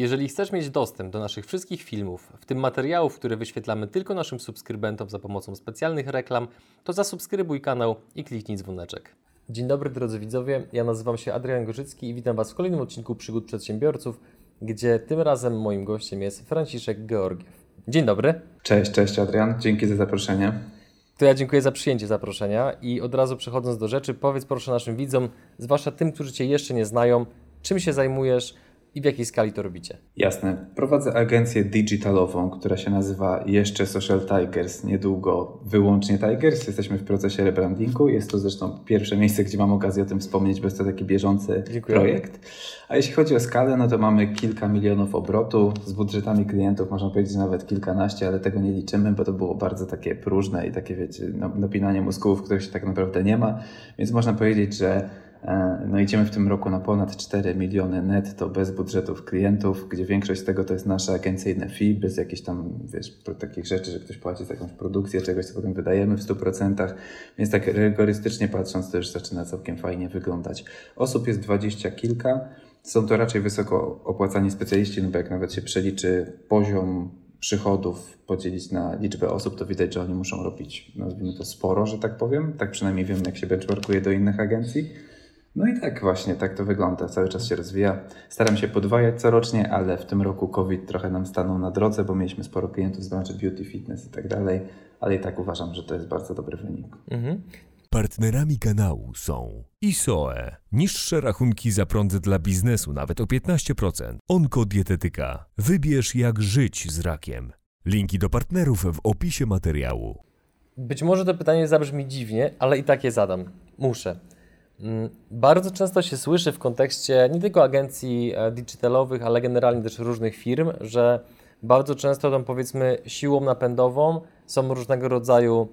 Jeżeli chcesz mieć dostęp do naszych wszystkich filmów, w tym materiałów, które wyświetlamy tylko naszym subskrybentom za pomocą specjalnych reklam, to zasubskrybuj kanał i kliknij dzwoneczek. Dzień dobry drodzy widzowie, ja nazywam się Adrian Gorzycki i witam Was w kolejnym odcinku Przygód Przedsiębiorców, gdzie tym razem moim gościem jest Franciszek Georgiew. Dzień dobry. Cześć, cześć Adrian, dzięki za zaproszenie. To ja dziękuję za przyjęcie zaproszenia i od razu przechodząc do rzeczy, powiedz proszę naszym widzom, zwłaszcza tym, którzy Cię jeszcze nie znają, czym się zajmujesz, i w jakiej skali to robicie? Jasne. Prowadzę agencję digitalową, która się nazywa jeszcze Social Tigers, niedługo wyłącznie Tigers. Jesteśmy w procesie rebrandingu. Jest to zresztą pierwsze miejsce, gdzie mam okazję o tym wspomnieć, bo jest to taki bieżący Dziękuję. projekt. A jeśli chodzi o skalę, no to mamy kilka milionów obrotu z budżetami klientów, można powiedzieć nawet kilkanaście, ale tego nie liczymy, bo to było bardzo takie próżne i takie, wiecie, napinanie mózgów, których się tak naprawdę nie ma. Więc można powiedzieć, że no idziemy w tym roku na ponad 4 miliony netto bez budżetów klientów, gdzie większość z tego to jest nasze agencyjne fee, bez jakichś tam, wiesz, takich rzeczy, że ktoś płaci za jakąś produkcję czegoś, co potem wydajemy w 100%, więc tak rygorystycznie patrząc to już zaczyna całkiem fajnie wyglądać. Osób jest dwadzieścia kilka, są to raczej wysoko opłacani specjaliści, no bo jak nawet się przeliczy poziom przychodów podzielić na liczbę osób, to widać, że oni muszą robić, nazwijmy to sporo, że tak powiem. Tak przynajmniej wiem, jak się benchmarkuje do innych agencji. No i tak właśnie, tak to wygląda. Cały czas się rozwija. Staram się podwajać corocznie, ale w tym roku COVID trochę nam stanął na drodze, bo mieliśmy sporo klientów z branży beauty, fitness i tak dalej, ale i tak uważam, że to jest bardzo dobry wynik. Mhm. Partnerami kanału są ISOE, niższe rachunki za prąd dla biznesu nawet o 15%, Onkodietetyka, wybierz jak żyć z rakiem. Linki do partnerów w opisie materiału. Być może to pytanie zabrzmi dziwnie, ale i tak je zadam. Muszę. Mm, bardzo często się słyszy w kontekście nie tylko agencji e, digitalowych, ale generalnie też różnych firm, że bardzo często tą powiedzmy siłą napędową są różnego rodzaju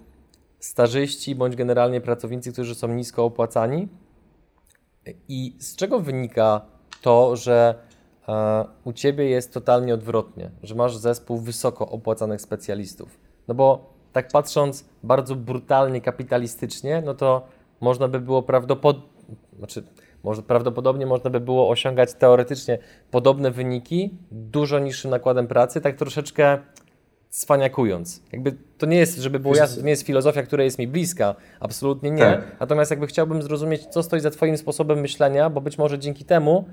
stażyści bądź generalnie pracownicy, którzy są nisko opłacani. I z czego wynika to, że e, u Ciebie jest totalnie odwrotnie, że masz zespół wysoko opłacanych specjalistów? No bo tak patrząc bardzo brutalnie, kapitalistycznie, no to można by było prawdopodobnie, znaczy, może prawdopodobnie można by było osiągać teoretycznie podobne wyniki dużo niższym nakładem pracy, tak troszeczkę cwaniakując. Jakby to nie jest, żeby było jasne, to nie jest filozofia, która jest mi bliska, absolutnie nie. Tak. Natomiast jakby chciałbym zrozumieć, co stoi za Twoim sposobem myślenia, bo być może dzięki temu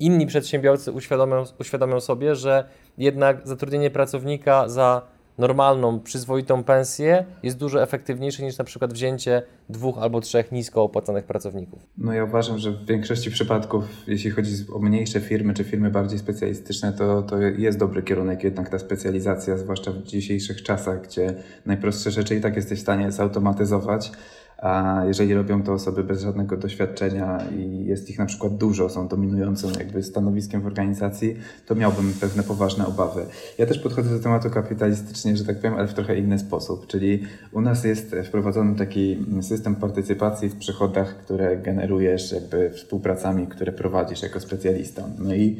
inni przedsiębiorcy uświadomią, uświadomią sobie, że jednak zatrudnienie pracownika za normalną, przyzwoitą pensję jest dużo efektywniejsze niż na przykład wzięcie dwóch albo trzech nisko opłacanych pracowników. No ja uważam, że w większości przypadków, jeśli chodzi o mniejsze firmy czy firmy bardziej specjalistyczne, to, to jest dobry kierunek jednak ta specjalizacja, zwłaszcza w dzisiejszych czasach, gdzie najprostsze rzeczy i tak jesteś w stanie zautomatyzować a jeżeli robią to osoby bez żadnego doświadczenia i jest ich na przykład dużo, są dominującym jakby stanowiskiem w organizacji, to miałbym pewne poważne obawy. Ja też podchodzę do tematu kapitalistycznie, że tak powiem, ale w trochę inny sposób, czyli u nas jest wprowadzony taki system partycypacji w przychodach, które generujesz jakby współpracami, które prowadzisz jako specjalista. No i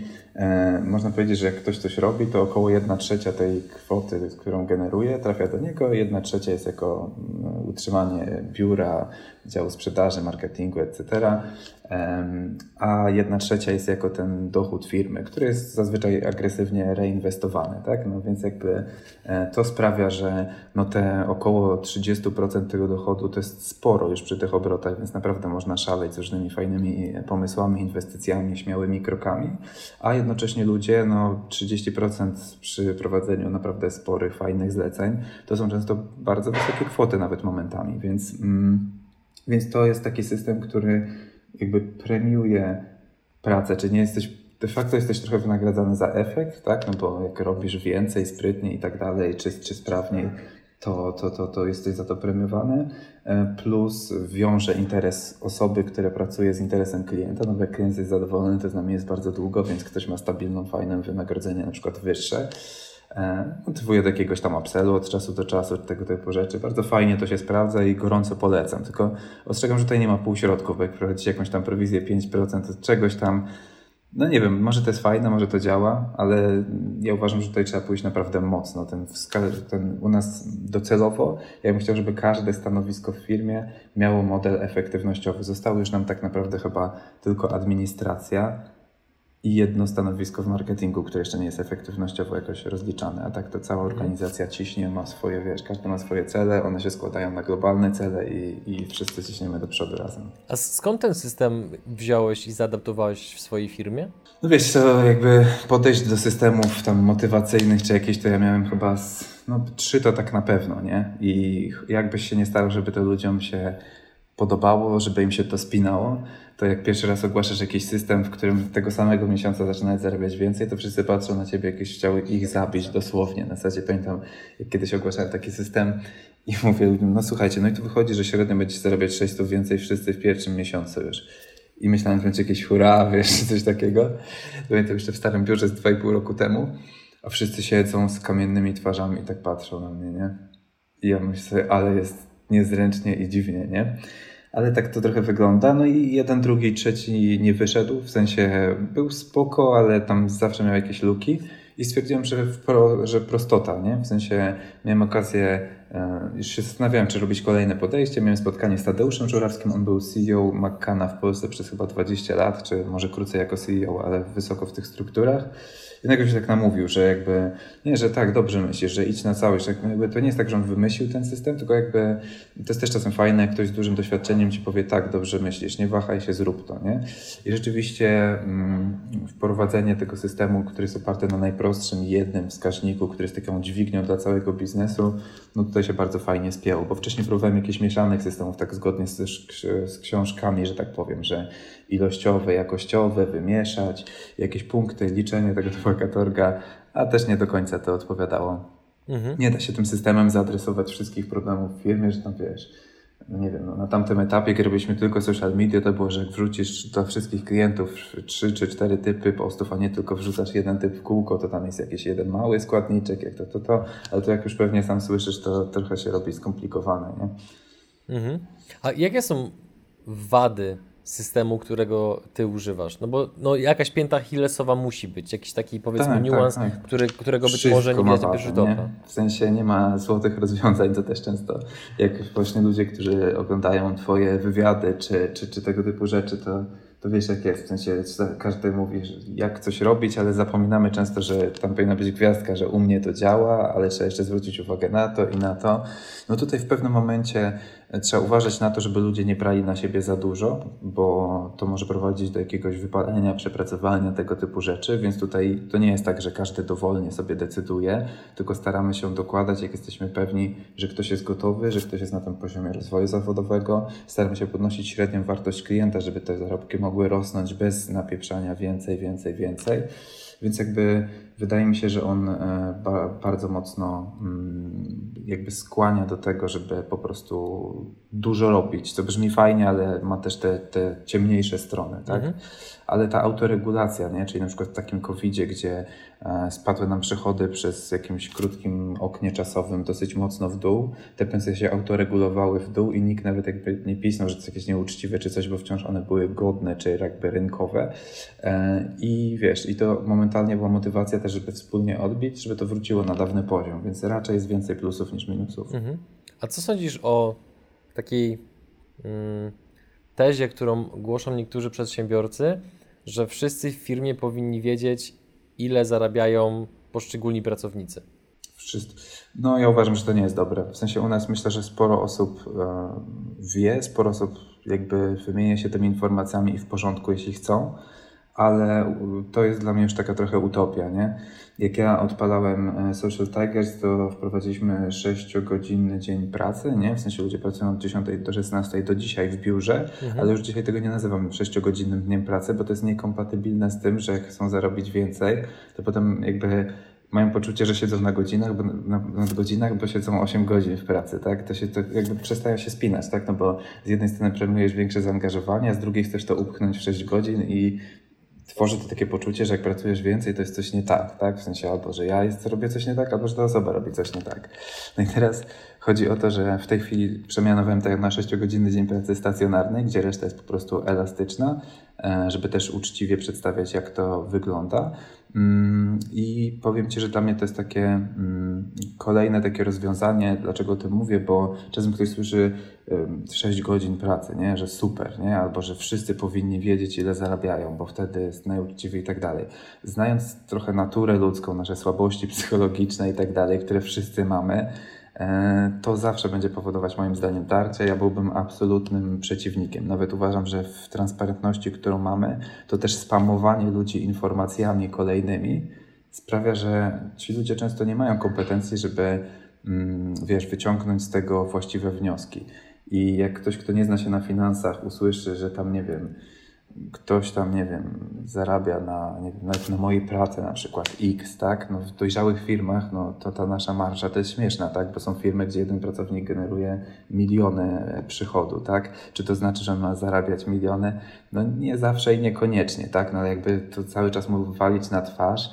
można powiedzieć, że jak ktoś coś robi, to około 1 trzecia tej kwoty, którą generuje, trafia do niego, 1 trzecia jest jako mm, utrzymanie biura, działu sprzedaży, marketingu, etc. A jedna trzecia jest jako ten dochód firmy, który jest zazwyczaj agresywnie reinwestowany. Tak? No więc jakby e, to sprawia, że no te około 30% tego dochodu to jest sporo już przy tych obrotach, więc naprawdę można szaleć z różnymi fajnymi pomysłami, inwestycjami, śmiałymi krokami, a jednocześnie ludzie, no 30% przy prowadzeniu naprawdę sporych, fajnych zleceń, to są często bardzo wysokie kwoty nawet momentami, więc... Mm, więc to jest taki system, który jakby premiuje pracę, czy nie jesteś, de facto jesteś trochę wynagradzany za efekt, tak? No bo jak robisz więcej, sprytniej i tak dalej, czy, czy sprawniej, to, to, to, to jesteś za to premiowany. E, plus wiąże interes osoby, która pracuje z interesem klienta, no bo jak klient jest zadowolony, to z nami jest bardzo długo, więc ktoś ma stabilną, fajną wynagrodzenie, na przykład wyższe motywuje do jakiegoś tam upsellu od czasu do czasu, tego typu rzeczy. Bardzo fajnie to się sprawdza i gorąco polecam. Tylko ostrzegam, że tutaj nie ma półśrodków, bo jak prowadzicie jakąś tam prowizję 5% od czegoś tam, no nie wiem, może to jest fajne, może to działa, ale ja uważam, że tutaj trzeba pójść naprawdę mocno. Ten, ten u nas docelowo, ja bym chciał, żeby każde stanowisko w firmie miało model efektywnościowy. Zostało już nam tak naprawdę chyba tylko administracja, i jedno stanowisko w marketingu, które jeszcze nie jest efektywnościowo jakoś rozliczane, a tak to cała Mhm. organizacja ciśnie, ma swoje, wiesz, każdy ma swoje cele, one się składają na globalne cele i, i wszyscy ciśniemy do przodu razem. A skąd ten system wziąłeś i zaadaptowałeś w swojej firmie? No wiesz co, jakby podejść do systemów tam motywacyjnych czy jakieś, to ja miałem chyba z, no trzy to tak na pewno, nie? I jakbyś się nie starał, żeby to ludziom się podobało, żeby im się to spinało, to jak pierwszy raz ogłaszasz jakiś system, w którym tego samego miesiąca zaczynać zarabiać więcej, to wszyscy patrzą na ciebie, jakieś chciały ich zabić dosłownie. Na zasadzie pamiętam, jak kiedyś ogłaszałem taki system i mówię ludziom, no słuchajcie, no i tu wychodzi, że średnio będziecie zarabiać 600 więcej wszyscy w pierwszym miesiącu już. I myślałem, że będzie jakieś hurra, wiesz, coś takiego. Pamiętam jeszcze w starym biurze z 2,5 roku temu, a wszyscy siedzą z kamiennymi twarzami i tak patrzą na mnie, nie? I ja myślę ale jest niezręcznie i dziwnie, nie? Ale tak to trochę wygląda. No i jeden, drugi, trzeci nie wyszedł. W sensie był spoko, ale tam zawsze miał jakieś luki. I stwierdziłem, że, pro, że prostota, nie? W sensie miałem okazję, e, już się zastanawiałem, czy robić kolejne podejście. Miałem spotkanie z Tadeuszem Żurawskim, on był CEO McCanna w Polsce przez chyba 20 lat, czy może krócej jako CEO, ale wysoko w tych strukturach. Nagle się tak namówił, że jakby, nie, że tak, dobrze myślisz, że idź na całość. Jakby to nie jest tak, że on wymyślił ten system, tylko jakby to jest też czasem fajne, jak ktoś z dużym doświadczeniem ci powie, tak, dobrze myślisz, nie wahaj się, zrób to, nie? I rzeczywiście mm, wprowadzenie tego systemu, który jest oparty na najprostszym jednym wskaźniku, który jest taką dźwignią dla całego biznesu, no tutaj się bardzo fajnie spięło, bo wcześniej próbowałem jakichś mieszanych systemów, tak zgodnie z, z książkami, że tak powiem, że ilościowe, jakościowe, wymieszać, jakieś punkty, liczenie tego typu katorga, a też nie do końca to odpowiadało. Mhm. Nie da się tym systemem zaadresować wszystkich problemów w firmie, że tam wiesz, no nie wiem, no na tamtym etapie, kiedy robiliśmy tylko social media, to było, że jak wrzucisz do wszystkich klientów trzy czy cztery typy postów, a nie tylko wrzucasz jeden typ w kółko, to tam jest jakiś jeden mały składniczek, jak to, to, to, ale to jak już pewnie sam słyszysz, to trochę się robi skomplikowane, nie? Mhm. A jakie są wady systemu, którego ty używasz. No bo no, jakaś pięta Hillesowa musi być, jakiś taki powiedzmy tak, niuans, tak, tak. Który, którego być Wszystko może nie widać na pierwszy? W sensie nie ma złotych rozwiązań, to też często jak właśnie ludzie, którzy oglądają twoje wywiady czy, czy, czy tego typu rzeczy, to to wiesz jak jest, w sensie każdy mówi, jak coś robić, ale zapominamy często, że tam powinna być gwiazdka, że u mnie to działa, ale trzeba jeszcze zwrócić uwagę na to i na to. No tutaj w pewnym momencie trzeba uważać na to, żeby ludzie nie brali na siebie za dużo, bo to może prowadzić do jakiegoś wypalenia, przepracowania, tego typu rzeczy, więc tutaj to nie jest tak, że każdy dowolnie sobie decyduje, tylko staramy się dokładać, jak jesteśmy pewni, że ktoś jest gotowy, że ktoś jest na tym poziomie rozwoju zawodowego, staramy się podnosić średnią wartość klienta, żeby te zarobki mogły rosnąć bez napieprzania więcej, więcej, więcej. Więc jakby wydaje mi się, że on e, bardzo mocno mm, jakby skłania do tego, żeby po prostu dużo robić, co brzmi fajnie, ale ma też te, te ciemniejsze strony, tak? Mhm. Ale ta autoregulacja, nie? czyli na przykład w takim covidzie, gdzie e, spadły nam przychody przez jakimś krótkim oknie czasowym dosyć mocno w dół, te pensje się autoregulowały w dół i nikt nawet jakby nie pisnął, że to jest jakieś nieuczciwe czy coś, bo wciąż one były godne czy jakby rynkowe. E, I wiesz, i to momentalnie była motywacja też, żeby wspólnie odbić, żeby to wróciło na dawny poziom, więc raczej jest więcej plusów niż minusów. Mhm. A co sądzisz o takiej mm, tezie, którą głoszą niektórzy przedsiębiorcy, że wszyscy w firmie powinni wiedzieć, ile zarabiają poszczególni pracownicy? No ja uważam, że to nie jest dobre. W sensie u nas myślę, że sporo osób e, wie, sporo osób jakby wymienia się tymi informacjami i w porządku, jeśli chcą, ale to jest dla mnie już taka trochę utopia, nie? Jak ja odpalałem e, Social Tigers, to wprowadziliśmy 6-godzinny dzień pracy, nie? W sensie ludzie pracują od 10 do 16 do dzisiaj w biurze, mhm. ale już dzisiaj tego nie nazywam 6-godzinnym dniem pracy, bo to jest niekompatybilne z tym, że jak chcą zarobić więcej, to potem jakby mają poczucie, że siedzą na godzinach, bo, na, na godzinach, bo siedzą 8 godzin w pracy, tak? To się to jakby przestaje się spinać, tak? No bo z jednej strony premiujesz większe zaangażowanie, a z drugiej chcesz to upchnąć w 6 godzin i tworzy to takie poczucie, że jak pracujesz więcej, to jest coś nie tak, tak? W sensie albo, że ja jest, robię coś nie tak, albo, że ta osoba robi coś nie tak. No i teraz chodzi o to, że w tej chwili przemianowałem tak na 6-godzinny dzień pracy stacjonarnej, gdzie reszta jest po prostu elastyczna, e, żeby też uczciwie przedstawiać, jak to wygląda. Mm, I powiem Ci, że dla mnie to jest takie mm, kolejne takie rozwiązanie, dlaczego o tym mówię, bo czasem ktoś słyszy 6 godzin pracy, nie? że super, nie? albo że wszyscy powinni wiedzieć, ile zarabiają, bo wtedy jest najuczciwiej i tak dalej. Znając trochę naturę ludzką, nasze słabości psychologiczne i tak dalej, które wszyscy mamy, to zawsze będzie powodować moim zdaniem tarcie. Ja byłbym absolutnym przeciwnikiem. Nawet uważam, że w transparentności, którą mamy, to też spamowanie ludzi informacjami kolejnymi sprawia, że ci ludzie często nie mają kompetencji, żeby mm, wiesz, wyciągnąć z tego właściwe wnioski. I jak ktoś, kto nie zna się na finansach, usłyszy, że tam, nie wiem, ktoś tam, nie wiem, zarabia na, nie wiem, nawet na mojej pracy na przykład X, tak? No w dojrzałych firmach, no to ta nasza marża to jest śmieszna, tak? Bo są firmy, gdzie jeden pracownik generuje miliony przychodu, tak? Czy to znaczy, że ma zarabiać miliony? No nie zawsze i niekoniecznie, tak? No ale jakby to cały czas mu walić na twarz,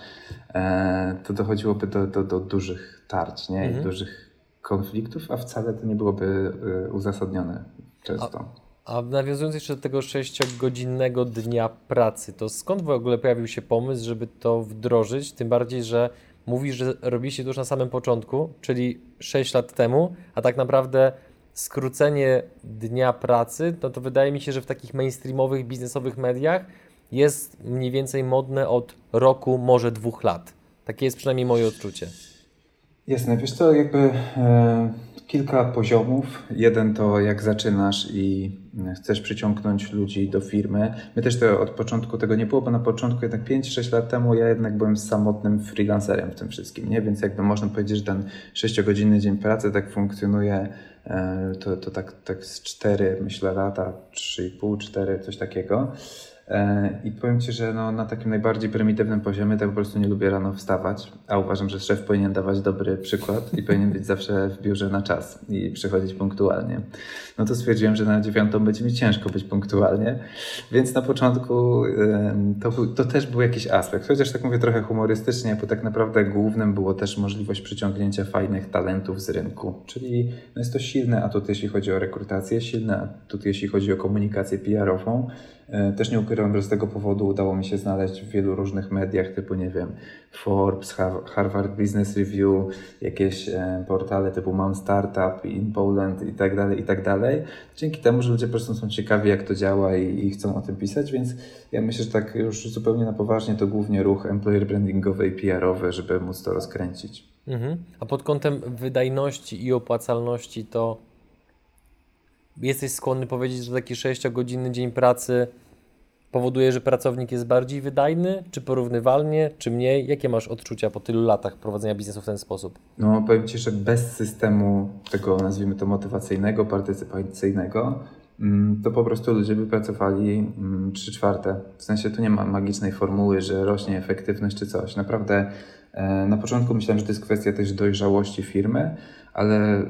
e, to dochodziłoby do, do, do dużych tarć, nie? Mhm. Dużych konfliktów, a wcale to nie byłoby y, uzasadnione często. A, a nawiązując jeszcze do tego sześciogodzinnego dnia pracy, to skąd w ogóle pojawił się pomysł, żeby to wdrożyć? Tym bardziej, że mówisz, że robiliście to już na samym początku, czyli 6 lat temu, a tak naprawdę skrócenie dnia pracy, no to wydaje mi się, że w takich mainstreamowych, biznesowych mediach jest mniej więcej modne od roku, może dwóch lat. Takie jest przynajmniej moje odczucie. Jasne, wiesz to jakby e, kilka poziomów. Jeden to jak zaczynasz i chcesz przyciągnąć ludzi do firmy. My też to od początku tego nie było, bo na początku jednak 5-6 lat temu ja jednak byłem samotnym freelancerem w tym wszystkim, nie? Więc jakby można powiedzieć, że ten 6-godzinny dzień pracy tak funkcjonuje e, to, to tak, tak z 4 myślę lata, 3,5, 4, coś takiego. E, I powiem Ci, że no, na takim najbardziej prymitywnym poziomie tak po prostu nie lubię rano wstawać, a uważam, że szef powinien dawać dobry przykład i powinien być zawsze w biurze na czas i przychodzić punktualnie. No to stwierdziłem, że na dziewiątą będzie mi ciężko być punktualnie, więc na początku to, był, to też był jakiś aspekt, chociaż tak mówię trochę humorystycznie, bo tak naprawdę głównym było też możliwość przyciągnięcia fajnych talentów z rynku, czyli no jest to silny atut, jeśli chodzi o rekrutację, silny atut, jeśli chodzi o komunikację PR-ową, E, też nie ukrywam, że z tego powodu udało mi się znaleźć w wielu różnych mediach, typu, nie wiem, Forbes, Harvard Business Review, jakieś e, portale typu Mam Startup, In Poland i tak dalej, i tak dalej. Dzięki temu, że ludzie po prostu są ciekawi, jak to działa i, i chcą o tym pisać, więc ja myślę, że tak już zupełnie na poważnie to głównie ruch employer brandingowy i PR-owy, żeby móc to rozkręcić. Mhm. A pod kątem wydajności i opłacalności to jesteś skłonny powiedzieć, że taki 6-godzinny dzień pracy powoduje, że pracownik jest bardziej wydajny, czy porównywalnie, czy mniej? Jakie masz odczucia po tylu latach prowadzenia biznesu w ten sposób? No, powiem Ci, że bez systemu tego, nazwijmy to, motywacyjnego, partycypacyjnego, mm, to po prostu ludzie by pracowali 3 mm, czwarte. W sensie tu nie ma magicznej formuły, że rośnie efektywność czy coś. Naprawdę e, na początku myślałem, że to jest kwestia też dojrzałości firmy, ale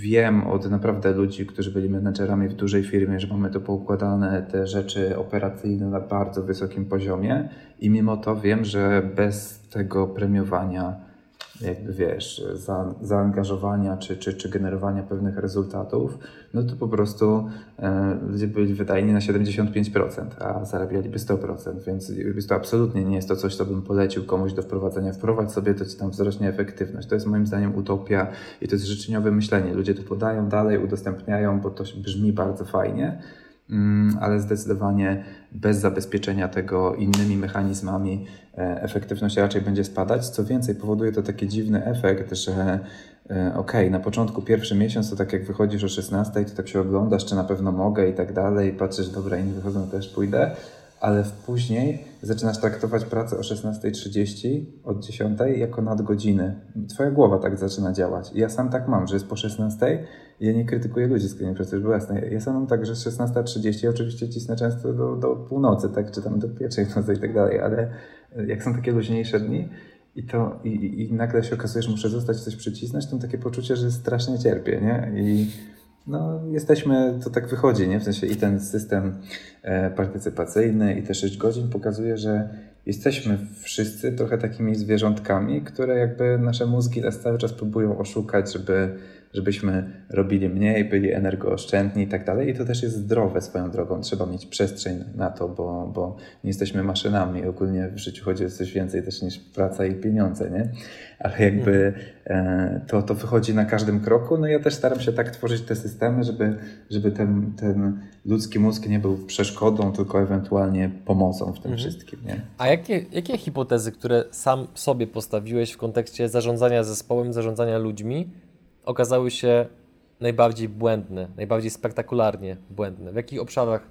wiem od naprawdę ludzi, którzy byli menedżerami w dużej firmie, że mamy to poukładane, te rzeczy operacyjne na bardzo wysokim poziomie i mimo to wiem, że bez tego premiowania jakby wiesz, za, zaangażowania czy, czy, czy generowania pewnych rezultatów, no to po prostu e, ludzie byli wydajni na 75%, a zarabialiby 100%, więc to absolutnie nie jest to coś, co bym polecił komuś do wprowadzenia. Wprowadź sobie, to ci tam wzrośnie efektywność. To jest moim zdaniem utopia i to jest życzeniowe myślenie. Ludzie to podają dalej, udostępniają, bo to brzmi bardzo fajnie, ale zdecydowanie bez zabezpieczenia tego innymi mechanizmami e, efektywność raczej będzie spadać. Co więcej, powoduje to taki dziwny efekt, że e, ok, na początku pierwszy miesiąc to tak jak wychodzisz o 16, to tak się oglądasz, czy na pewno mogę i tak dalej, patrzysz, dobra, inni wychodzą, też pójdę, ale później zaczynasz traktować pracę o 16.30 od 10 jako nadgodziny. Twoja głowa tak zaczyna działać. Ja sam tak mam, że jest po 16 ja nie krytykuję ludzi, z którymi pracuję, żeby jasne. Ja sam mam tak, że 16.30 oczywiście cisnę często do, do północy, tak, czy tam do pierwszej nocy i tak dalej, ale jak są takie luźniejsze dni, i, to, i, i nagle się okazuje, że muszę zostać coś przycisnąć, to mam takie poczucie, że strasznie cierpię, nie? I no, jesteśmy, to tak wychodzi, nie? W sensie i ten system e, partycypacyjny i te 6 godzin pokazuje, że jesteśmy wszyscy trochę takimi zwierzątkami, które jakby nasze mózgi cały czas próbują oszukać, żeby żebyśmy robili mniej, byli energooszczędni i tak dalej. I to też jest zdrowe swoją drogą. Trzeba mieć przestrzeń na to, bo, bo nie jesteśmy maszynami. Ogólnie w życiu chodzi o coś więcej też niż praca i pieniądze, nie? Ale jakby e, to, to wychodzi na każdym kroku. No ja też staram się tak tworzyć te systemy, żeby, żeby ten, ten ludzki mózg nie był przeszkodą, tylko ewentualnie pomocą w tym mhm. wszystkim. Nie? A jakie, jakie hipotezy, które sam sobie postawiłeś w kontekście zarządzania zespołem, zarządzania ludźmi, okazały się najbardziej błędne, najbardziej spektakularnie błędne? W jakich obszarach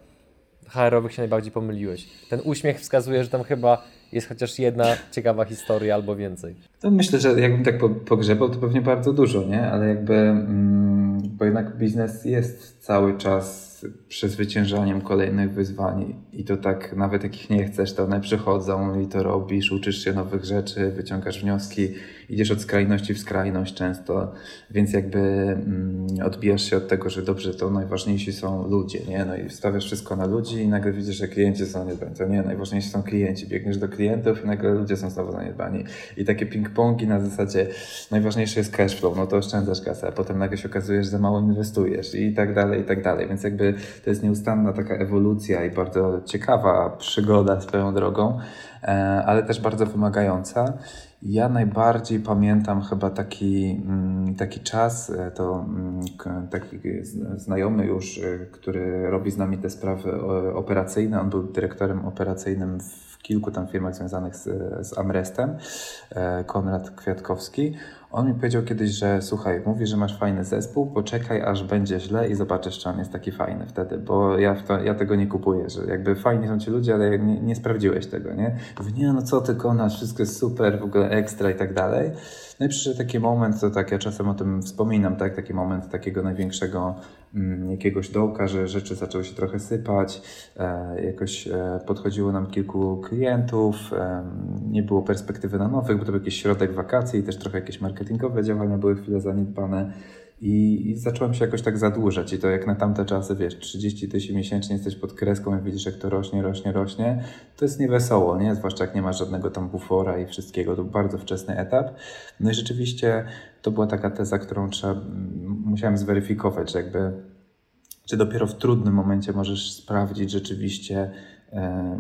HR-owych się najbardziej pomyliłeś? Ten uśmiech wskazuje, że tam chyba jest chociaż jedna ciekawa historia albo więcej. To myślę, że jakbym tak pogrzebał, to pewnie bardzo dużo, nie? Ale jakby, mm, bo jednak biznes jest cały czas przezwyciężaniem kolejnych wyzwań i to tak, nawet jak ich nie chcesz, to one przychodzą i to robisz, uczysz się nowych rzeczy, wyciągasz wnioski, idziesz od skrajności w skrajność często, więc jakby mm, odbijasz się od tego, że dobrze, to najważniejsi są ludzie, nie? No i stawiasz wszystko na ludzi i nagle widzisz, że klienci są zaniedbani. To nie, najważniejsi są klienci. Biegniesz do klientów i nagle ludzie są znowu zaniedbani. I takie ping-pongi na zasadzie najważniejszy jest cash flow, no to oszczędzasz kasę, a potem nagle się okazuje, że za mało inwestujesz i tak dalej, i tak dalej. Więc jakby to jest nieustanna taka ewolucja i bardzo ciekawa przygoda swoją drogą, e, ale też bardzo wymagająca. Ja najbardziej pamiętam chyba taki, mm, taki czas, e, to mm, taki znajomy już, e, który robi z nami te sprawy operacyjne, on był dyrektorem operacyjnym w kilku tam firmach związanych z, z Amrestem, Konrad Kwiatkowski. On mi powiedział kiedyś, że słuchaj, mówi, że masz fajny zespół, poczekaj aż będzie źle i zobaczysz, czy on jest taki fajny wtedy, bo ja, to, ja tego nie kupuję, że jakby fajni są ci ludzie, ale nie, nie sprawdziłeś tego, nie? Mówię, nie, no co ty konasz, wszystko jest super, w ogóle ekstra i tak dalej. No i przyszedł taki moment, to tak ja czasem o tym wspominam, tak, taki moment takiego największego mm, jakiegoś dołka, że rzeczy zaczęły się trochę sypać, e, jakoś e, podchodziło nam kilku klientów, e, nie było perspektywy na nowych, bo to był jakiś środek wakacji i też trochę jakieś marketingowe działania były chwilę zaniedbane. I, I zacząłem się jakoś tak zadłużać. I to jak na tamte czasy, wiesz, 30 tysięcy miesięcznie jesteś pod kreską i widzisz, jak to rośnie, rośnie, rośnie, to jest niewesoło, nie? Zwłaszcza jak nie masz żadnego tam bufora i wszystkiego. To bardzo wczesny etap. No i rzeczywiście to była taka teza, którą trzeba, musiałem zweryfikować, że jakby, czy dopiero w trudnym momencie możesz sprawdzić rzeczywiście,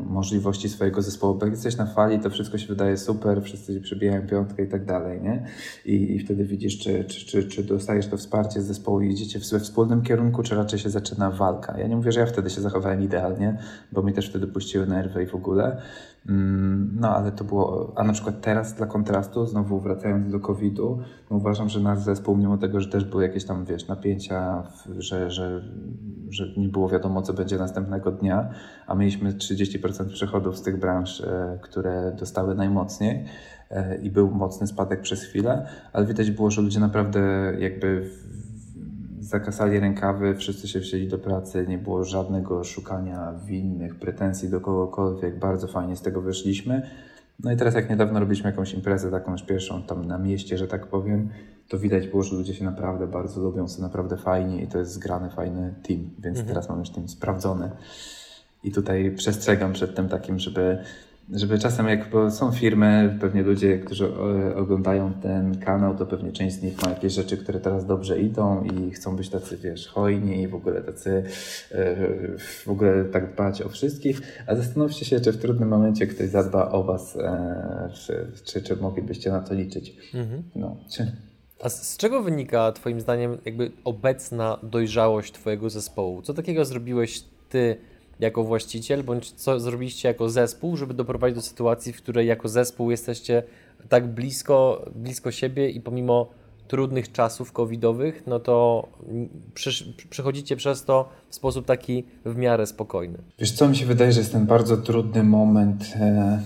możliwości swojego zespołu. Bo jak jesteś na fali, to wszystko się wydaje super, wszyscy ci przybijają piątkę i tak dalej, nie? I, i wtedy widzisz, czy, czy, czy, czy dostajesz to wsparcie z zespołu i idziecie we wspólnym kierunku, czy raczej się zaczyna walka. Ja nie mówię, że ja wtedy się zachowałem idealnie, bo mi też wtedy puściły nerwy i w ogóle, no ale to było, a na przykład teraz dla kontrastu, znowu wracając do COVID-u, no uważam, że nasz zespół, mimo tego, że też były jakieś tam, wiesz, napięcia, że, że, że nie było wiadomo, co będzie następnego dnia, a mieliśmy 30% przychodów z tych branż, e, które dostały najmocniej e, i był mocny spadek przez chwilę, ale widać było, że ludzie naprawdę jakby zakasali rękawy, wszyscy się wzięli do pracy, nie było żadnego szukania winnych, pretensji do kogokolwiek, bardzo fajnie z tego wyszliśmy. No i teraz jak niedawno robiliśmy jakąś imprezę taką już pierwszą tam na mieście, że tak powiem, to widać było, że ludzie się naprawdę bardzo lubią, są naprawdę fajni i to jest zgrany, fajny team, więc mhm. teraz mamy już team sprawdzony. I tutaj przestrzegam przed tym takim, żeby żeby czasem jak są firmy, pewnie ludzie, którzy e, oglądają ten kanał, to pewnie część z nich ma jakieś rzeczy, które teraz dobrze idą i chcą być tacy, wiesz, hojni i w ogóle tacy, e, w ogóle tak dbać o wszystkich, a zastanówcie się, czy w trudnym momencie ktoś zadba o was, e, czy, czy, czy moglibyście na to liczyć. Mhm. No, czy... A z czego wynika Twoim zdaniem jakby obecna dojrzałość Twojego zespołu? Co takiego zrobiłeś Ty jako właściciel, bądź co zrobiliście jako zespół, żeby doprowadzić do sytuacji, w której jako zespół jesteście tak blisko, blisko siebie i pomimo trudnych czasów covidowych, no to przechodzicie przez to w sposób taki w miarę spokojny. Wiesz co, mi się wydaje, że jest ten bardzo trudny moment e,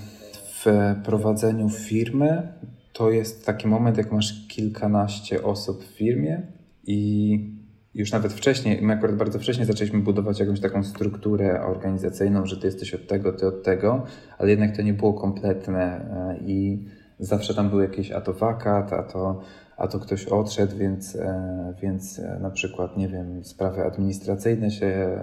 w prowadzeniu firmy. To jest taki moment, jak masz kilkanaście osób w firmie i już nawet wcześniej, my akurat bardzo wcześnie zaczęliśmy budować jakąś taką strukturę organizacyjną, że ty jesteś od tego, ty od tego, ale jednak to nie było kompletne e, i zawsze tam był jakiś a to wakat, a to, a to ktoś odszedł, więc, e, więc e, na przykład, nie wiem, sprawy administracyjne się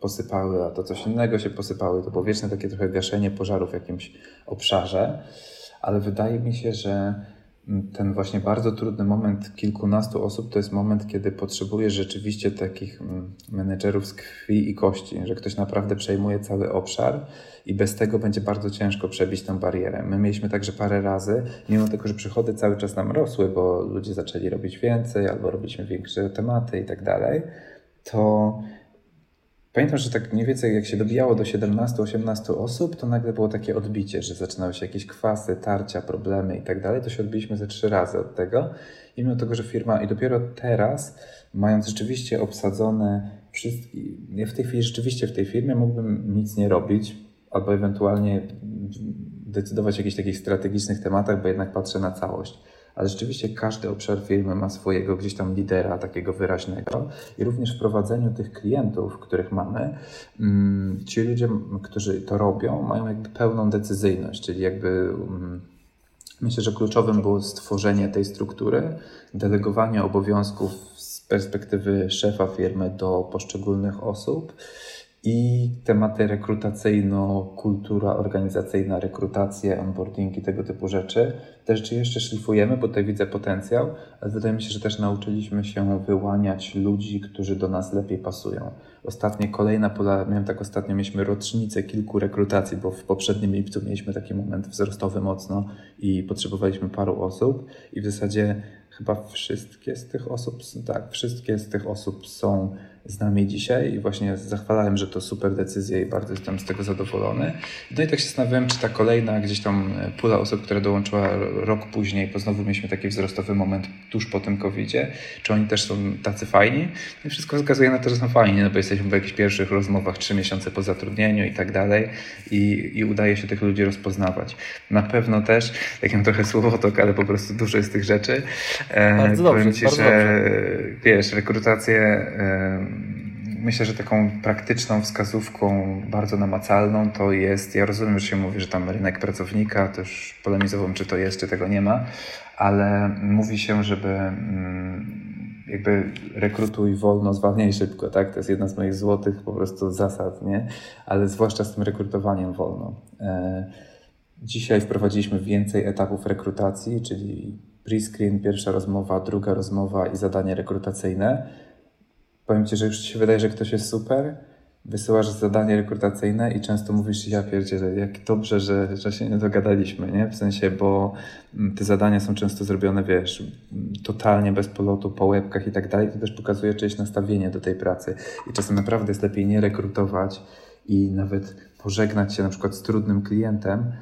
posypały, a to coś innego się posypały. To było wieczne takie trochę gaszenie pożarów w jakimś obszarze, ale wydaje mi się, że ten właśnie bardzo trudny moment kilkunastu osób to jest moment, kiedy potrzebujesz rzeczywiście takich mm, menedżerów z krwi i kości, że ktoś naprawdę przejmuje cały obszar i bez tego będzie bardzo ciężko przebić tę barierę. My mieliśmy także parę razy, mimo tego, że przychody cały czas nam rosły, bo ludzie zaczęli robić więcej albo robiliśmy większe tematy i tak dalej, to Pamiętam, że tak mniej więcej jak się dobijało do 17-18 osób, to nagle było takie odbicie, że zaczynały się jakieś kwasy, tarcia, problemy i tak dalej. To się odbiliśmy ze trzy razy od tego. I mimo tego, że firma i dopiero teraz, mając rzeczywiście obsadzone wszystkie, ja w tej chwili rzeczywiście w tej firmie mógłbym nic nie robić, albo ewentualnie decydować o jakichś takich strategicznych tematach, bo jednak patrzę na całość ale rzeczywiście każdy obszar firmy ma swojego gdzieś tam lidera takiego wyraźnego. I również w prowadzeniu tych klientów, których mamy, mm, ci ludzie, którzy to robią, mają jakby pełną decyzyjność, czyli jakby mm, myślę, że kluczowym było stworzenie tej struktury, delegowanie obowiązków z perspektywy szefa firmy do poszczególnych osób i tematy rekrutacyjno, kultura organizacyjna, rekrutacje, onboardingi, tego typu rzeczy. Te rzeczy jeszcze szlifujemy, bo tutaj widzę potencjał, ale wydaje mi się, że też nauczyliśmy się wyłaniać ludzi, którzy do nas lepiej pasują. Ostatnie, kolejna pola, miałem tak ostatnio, mieliśmy rocznicę kilku rekrutacji, bo w poprzednim lipcu mieliśmy taki moment wzrostowy mocno i potrzebowaliśmy paru osób i w zasadzie chyba wszystkie z tych osób, tak, wszystkie z tych osób są z nami dzisiaj i właśnie zachwalałem, że to super decyzja i bardzo jestem z tego zadowolony. No i tak się zastanawiałem, czy ta kolejna gdzieś tam pula osób, która dołączyła rok później, bo znowu mieliśmy taki wzrostowy moment tuż po tym COVID-zie, czy oni też są tacy fajni? I wszystko wskazuje na to, że są fajni, no bo jesteśmy w jakichś pierwszych rozmowach, trzy miesiące po zatrudnieniu i tak dalej i, i udaje się tych ludzi rozpoznawać. Na pewno też, takim trochę słowotok, ale po prostu dużo jest tych rzeczy. E, bardzo dobrze, Powiem Ci, bardzo że dobrze. wiesz, rekrutację e, myślę, że taką praktyczną wskazówką, bardzo namacalną to jest, ja rozumiem, że się mówi, że tam rynek pracownika, też polemizową, czy to jest, czy tego nie ma, ale mówi się, żeby mm, jakby rekrutuj wolno, zwalniaj szybko, tak? To jest jedna z moich złotych po prostu zasad, nie? Ale zwłaszcza z tym rekrutowaniem wolno. E, dzisiaj wprowadziliśmy więcej etapów rekrutacji, czyli pre-screen, pierwsza rozmowa, druga rozmowa i zadanie rekrutacyjne powiem Ci, że już Ci się wydaje, że ktoś jest super, wysyłasz zadanie rekrutacyjne i często mówisz, ja pierdzielę, jak dobrze, że, że się nie dogadaliśmy, nie? W sensie, bo mm, te zadania są często zrobione, wiesz, totalnie bez polotu, po łebkach i tak dalej. To też pokazuje czyjeś nastawienie do tej pracy. I czasem naprawdę jest lepiej nie rekrutować i nawet pożegnać się na przykład z trudnym klientem,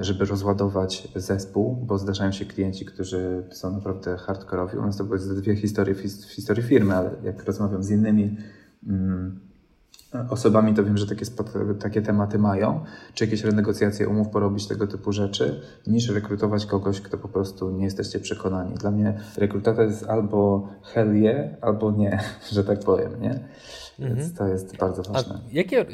żeby rozładować zespół, bo zdarzają się klienci, którzy są naprawdę hardkorowi. U nas to były dwie historie w historii firmy, ale jak rozmawiam z innymi mm, osobami, to wiem, że takie, takie tematy mają, czy jakieś renegocjacje umów porobić, tego typu rzeczy, niż rekrutować kogoś, kto po prostu nie jesteście przekonani. Dla mnie rekrutacja jest albo hell yeah, albo nie, że tak powiem, nie? Więc mhm. to jest bardzo ważne. A jakie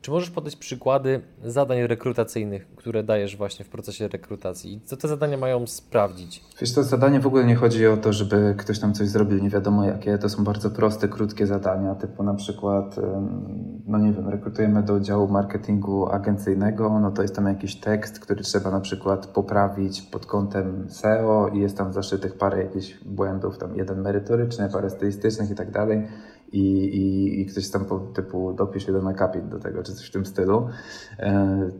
czy możesz podać przykłady zadań rekrutacyjnych, które dajesz właśnie w procesie rekrutacji? Co te zadania mają sprawdzić? Wiesz, to zadanie w ogóle nie chodzi o to, żeby ktoś tam coś zrobił, nie wiadomo jakie. To są bardzo proste, krótkie zadania, typu na przykład, no nie wiem, rekrutujemy do działu marketingu agencyjnego, no to jest tam jakiś tekst, który trzeba na przykład poprawić pod kątem SEO i jest tam zaszytych parę jakichś błędów, tam jeden merytoryczny, parę stylistycznych i tak dalej i, i, i ktoś tam po typu dopisz jeden akapit do tego, czy coś w tym stylu. E,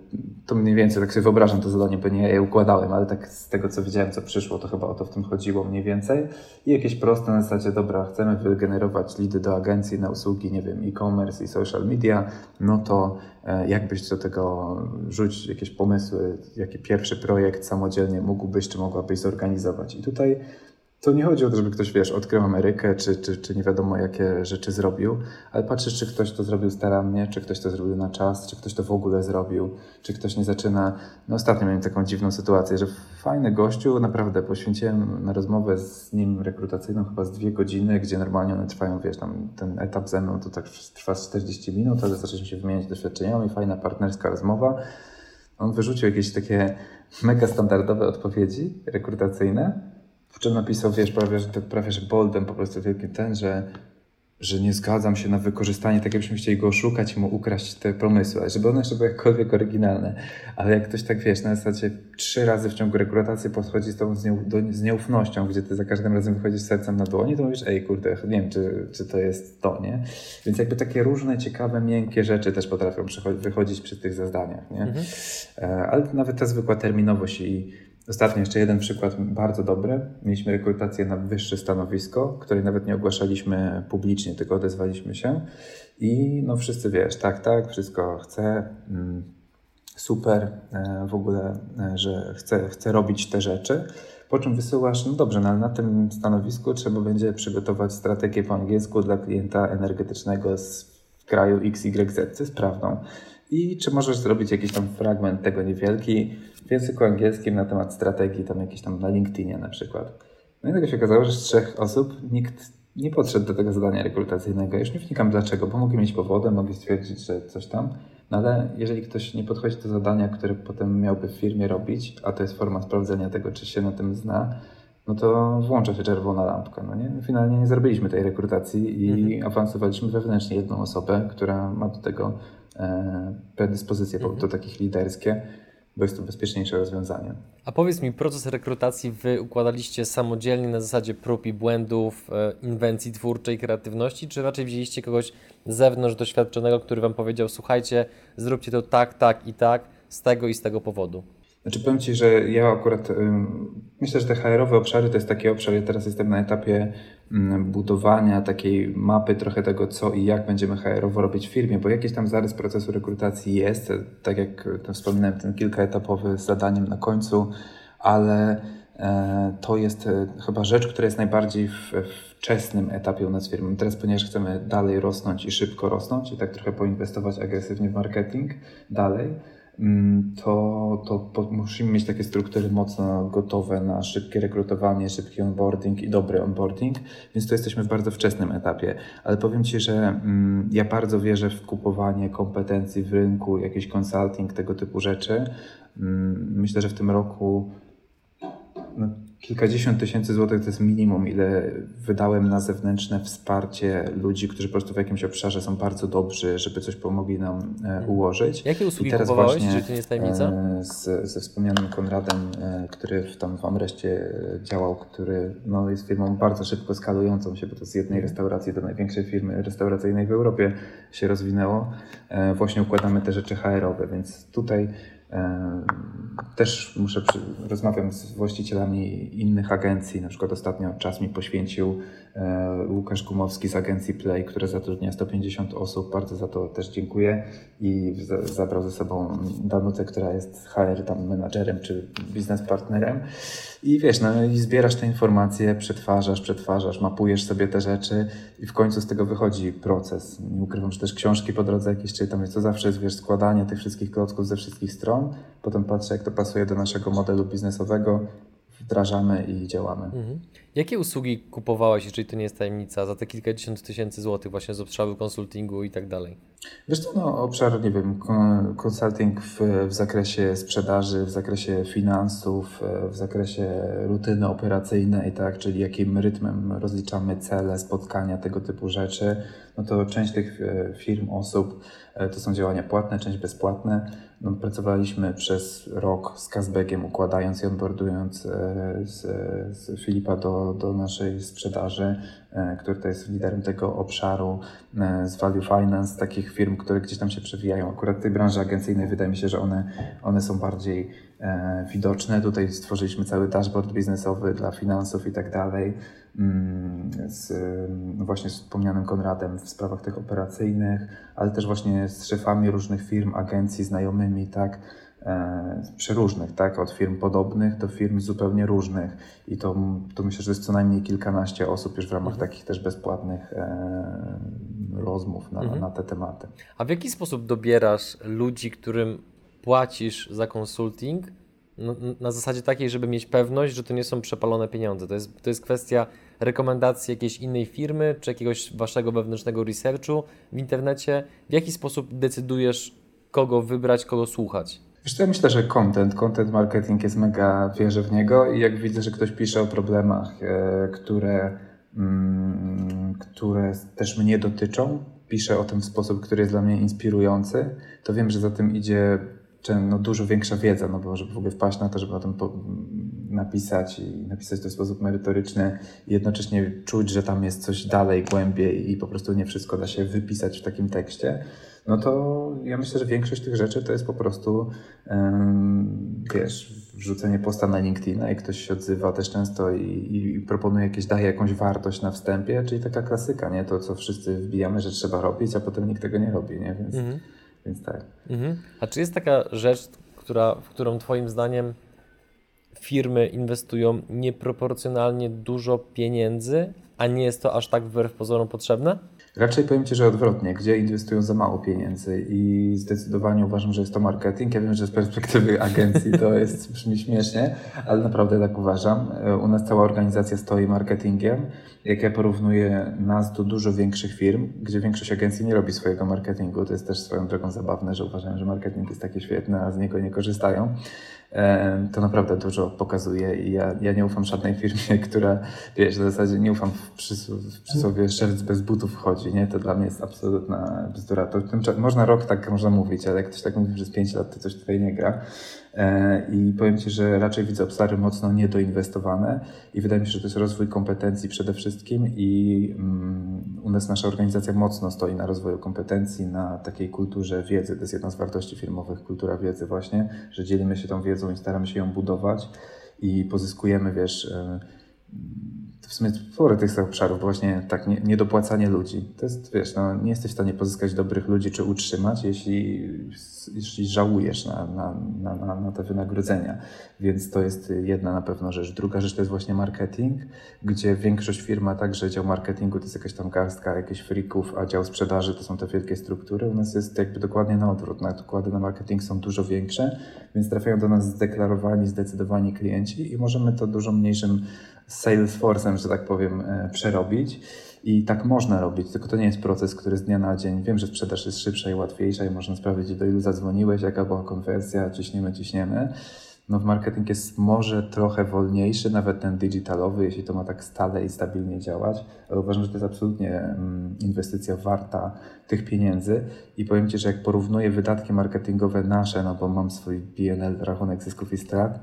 to mniej więcej tak sobie wyobrażam to zadanie, bo nie ja je układałem, ale tak z tego co widziałem, co przyszło, to chyba o to w tym chodziło mniej więcej. I jakieś proste na zasadzie, dobra, chcemy wygenerować lidy do agencji na usługi, nie wiem, e-commerce i social media, no to e, jakbyś do tego rzuć jakieś pomysły, jaki pierwszy projekt samodzielnie mógłbyś, czy mogłabyś zorganizować. I tutaj to nie chodzi o to, żeby ktoś, wiesz, odkrył Amerykę, czy, czy, czy nie wiadomo jakie rzeczy zrobił, ale patrzysz, czy ktoś to zrobił starannie, czy ktoś to zrobił na czas, czy ktoś to w ogóle zrobił, czy ktoś nie zaczyna. No ostatnio miałem taką dziwną sytuację, że fajny gościu, naprawdę poświęciłem na rozmowę z nim rekrutacyjną chyba z dwie godziny, gdzie normalnie one trwają, wiesz, tam ten etap ze mną to tak trwa 40 minut, ale zaczęliśmy się wymieniać doświadczeniami, fajna partnerska rozmowa. On wyrzucił jakieś takie mega standardowe odpowiedzi rekrutacyjne, w czym napisał, wiesz, prawie, że, prawie, że boldem po prostu wielkim ten, że że nie zgadzam się na wykorzystanie, tak jakbyśmy chcieli go oszukać i mu ukraść te pomysły, żeby one jeszcze były jakkolwiek oryginalne. Ale jak ktoś tak wiesz, na zasadzie trzy razy w ciągu rekrutacji podchodzi z tobą z, nieu, do, z nieufnością, gdzie ty za każdym razem wychodzisz sercem na dłoni, to mówisz, ej kurde, nie wiem, czy, czy to jest to, nie? Więc jakby takie różne, ciekawe, miękkie rzeczy też potrafią wychodzić przy tych zadaniach, nie? Mhm. E, ale nawet ta zwykła terminowość i Ostatnio jeszcze jeden przykład bardzo dobry. Mieliśmy rekrutację na wyższe stanowisko, której nawet nie ogłaszaliśmy publicznie, tylko odezwaliśmy się. I no wszyscy wiesz, tak, tak, wszystko chcę, mm, super, e, w ogóle, e, że chcę, chcę robić te rzeczy. Po czym wysyłasz, no dobrze, no ale na tym stanowisku trzeba będzie przygotować strategię po angielsku dla klienta energetycznego z kraju XYZ, prawdą. I czy możesz zrobić jakiś tam fragment tego niewielki, w języku angielskim na temat strategii, tam jakieś tam na LinkedInie na przykład. No i tego się okazało, że z trzech osób nikt nie podszedł do tego zadania rekrutacyjnego. Już nie wnikam dlaczego, bo mogli mieć powody, mogli stwierdzić, że coś tam. No ale jeżeli ktoś nie podchodzi do zadania, które potem miałby w firmie robić, a to jest forma sprawdzenia tego, czy się na tym zna, no to włącza się czerwona lampka. No nie? Finalnie nie zrobiliśmy tej rekrutacji i mhm. awansowaliśmy wewnętrznie jedną osobę, która ma do tego predyspozycje mhm. to takich liderskie bo jest to bezpieczniejsze rozwiązanie. A powiedz mi, proces rekrutacji wy układaliście samodzielnie na zasadzie prób i błędów, e, inwencji twórczej, kreatywności, czy raczej wzięliście kogoś z zewnątrz doświadczonego, który Wam powiedział, słuchajcie, zróbcie to tak, tak i tak, z tego i z tego powodu? Znaczy powiem Ci, że ja akurat myślę, że te HR-owe obszary to jest taki obszar, ja teraz jestem na etapie budowania takiej mapy trochę tego, co i jak będziemy HR-owo robić w firmie, bo jakiś tam zarys procesu rekrutacji jest, tak jak wspominałem, ten kilkaetapowy z zadaniem na końcu, ale e, to jest e, chyba rzecz, która jest najbardziej w wczesnym etapie u nas firmy. Teraz, ponieważ chcemy dalej rosnąć i szybko rosnąć i tak trochę poinwestować agresywnie w marketing dalej, Mm, to, to musimy mieć takie struktury mocno gotowe na szybkie rekrutowanie, szybki onboarding i dobry onboarding, więc to jesteśmy w bardzo wczesnym etapie. Ale powiem Ci, że mm, ja bardzo wierzę w kupowanie kompetencji w rynku, jakiś consulting, tego typu rzeczy. Mm, myślę, że w tym roku no, kilkadziesiąt tysięcy złotych to jest minimum, ile wydałem na zewnętrzne wsparcie ludzi, którzy po prostu w jakimś obszarze są bardzo dobrzy, żeby coś pomogli nam e, mhm. ułożyć. Jakie usługi I teraz kupowałeś, właśnie, to nie jest tajemnica? E, z, ze wspomnianym Konradem, e, który w, tam w Amreście działał, który no, jest firmą bardzo szybko skalującą się, bo to z jednej mhm. restauracji do największej firmy restauracyjnej w Europie się rozwinęło. Właśnie układamy te rzeczy HR-owe, więc tutaj też muszę, rozmawiam z właścicielami innych agencji, na przykład ostatnio czas mi poświęcił e, Łukasz Gumowski z agencji Play, która zatrudnia 150 osób, bardzo za to też dziękuję. I zabrał ze sobą Danutę, która jest HR tam menadżerem czy biznes partnerem. I wiesz, no i zbierasz te informacje, przetwarzasz, przetwarzasz, mapujesz sobie te rzeczy i w końcu z tego wychodzi proces. Nie ukrywam, że też książki po drodze jakieś czytam, więc to zawsze jest, wiesz, składanie tych wszystkich klocków ze wszystkich stron, potem patrzę, jak to pasuje do naszego modelu biznesowego, wdrażamy i działamy. Mhm. Jakie usługi kupowałeś, jeżeli to nie jest tajemnica, za te kilkadziesiąt tysięcy złotych właśnie z obszaru konsultingu i tak dalej? Wiesz co, no, obszar, nie wiem, konsulting w, w zakresie sprzedaży, w zakresie finansów, w zakresie rutyny operacyjnej, tak, czyli jakim rytmem rozliczamy cele, spotkania, tego typu rzeczy, no to część tych e, firm, osób e, to są działania płatne, część bezpłatne. No, pracowaliśmy przez rok z Kazbegiem, układając i onboardując e, z, z Filipa do, do naszej sprzedaży, który to jest liderem tego obszaru, z Value Finance, takich firm, które gdzieś tam się przewijają. Akurat w tej branży agencyjnej wydaje mi się, że one, one są bardziej widoczne. Tutaj stworzyliśmy cały dashboard biznesowy dla finansów i tak dalej. Mm, z no właśnie z wspomnianym Konradem w sprawach tych operacyjnych, ale też właśnie z szefami różnych firm, agencji, znajomymi, tak, e, przeróżnych, tak, od firm podobnych do firm zupełnie różnych. I to, to myślę, że jest co najmniej kilkanaście osób już w ramach mhm. takich też bezpłatnych e, rozmów na, mhm. na te tematy. A w jaki sposób dobierasz ludzi, którym płacisz za konsulting, no, na zasadzie takiej, żeby mieć pewność, że to nie są przepalone pieniądze. To jest, to jest kwestia rekomendacji jakiejś innej firmy, czy jakiegoś waszego wewnętrznego researchu w internecie. W jaki sposób decydujesz, kogo wybrać, kogo słuchać? Wiesz ja myślę, że content, content marketing jest mega, wierzę w niego i jak widzę, że ktoś pisze o problemach, e, które, mm, które też mnie dotyczą, piszę o tym w sposób, który jest dla mnie inspirujący, to wiem, że za tym idzie no, dużo większa wiedza, no bo żeby w ogóle wpaść na to, żeby o tym napisać i napisać to w sposób merytoryczny i jednocześnie czuć, że tam jest coś dalej, głębiej i po prostu nie wszystko da się wypisać w takim tekście, no to ja myślę, że większość tych rzeczy to jest po prostu, um, wiesz, wrzucenie posta na LinkedIna i ktoś się odzywa też często i, i, proponuje jakieś, daje jakąś wartość na wstępie, czyli taka klasyka, nie? To, co wszyscy wbijamy, że trzeba robić, a potem nikt tego nie robi, nie? Więc, mhm. Więc tak. Mhm. A czy jest taka rzecz, która, w którą twoim zdaniem firmy inwestują nieproporcjonalnie dużo pieniędzy, a nie jest to aż tak wbrew pozorom potrzebne? Raczej powiem Ci, że odwrotnie, gdzie inwestują za mało pieniędzy i zdecydowanie uważam, że jest to marketing. Ja wiem, że z perspektywy agencji to jest brzmi śmiesznie, ale naprawdę tak uważam. U nas cała organizacja stoi marketingiem. Jak ja porównuję nas do dużo większych firm, gdzie większość agencji nie robi swojego marketingu, to jest też swoją drogą zabawne, że uważają, że marketing jest taki świetny, a z niego nie korzystają to naprawdę dużo pokazuje i ja, ja nie ufam żadnej firmie, która, wiesz, w zasadzie nie ufam w, przysł w przysłowie szewc bez butów wchodzi, nie? To dla mnie jest absolutna bzdura. To można rok tak można mówić, ale jak ktoś tak mówi przez 5 lat, to coś tutaj nie gra. E, I powiem Ci, że raczej widzę obszary mocno niedoinwestowane i wydaje mi się, że to jest rozwój kompetencji przede wszystkim i mm, u nas nasza organizacja mocno stoi na rozwoju kompetencji, na takiej kulturze wiedzy. To jest jedna z wartości firmowych, kultura wiedzy właśnie, że dzielimy się tą wiedzą i staramy się ją budować i pozyskujemy, wiesz, e, w sumie sporo tych obszarów, bo właśnie tak nie, niedopłacanie ludzi. To jest, wiesz, no, nie jesteś w stanie pozyskać dobrych ludzi czy utrzymać, jeśli, jeśli żałujesz na, na, na, na te wynagrodzenia. Więc to jest jedna na pewno rzecz. Druga rzecz to jest właśnie marketing, gdzie większość firma także dział marketingu to jest jakaś tam garstka jakichś frików, a dział sprzedaży to są te wielkie struktury. U nas jest jakby dokładnie na odwrót. Nakłady na marketing są dużo większe, więc trafiają do nas zdeklarowani, zdecydowani klienci i możemy to dużo mniejszym Salesforce'em, że tak powiem, e, przerobić. I tak można robić, tylko to nie jest proces, który z dnia na dzień. Wiem, że sprzedaż jest szybsza i łatwiejsza i można sprawdzić, do ilu zadzwoniłeś, jaka była konwersja, ciśniemy, ciśniemy. No w marketing jest może trochę wolniejszy, nawet ten digitalowy, jeśli to ma tak stale i stabilnie działać, ale uważam, że to jest absolutnie mm, inwestycja warta tych pieniędzy i powiem Ci, że jak porównuję wydatki marketingowe nasze, no bo mam swój PNL, rachunek zysków i strat,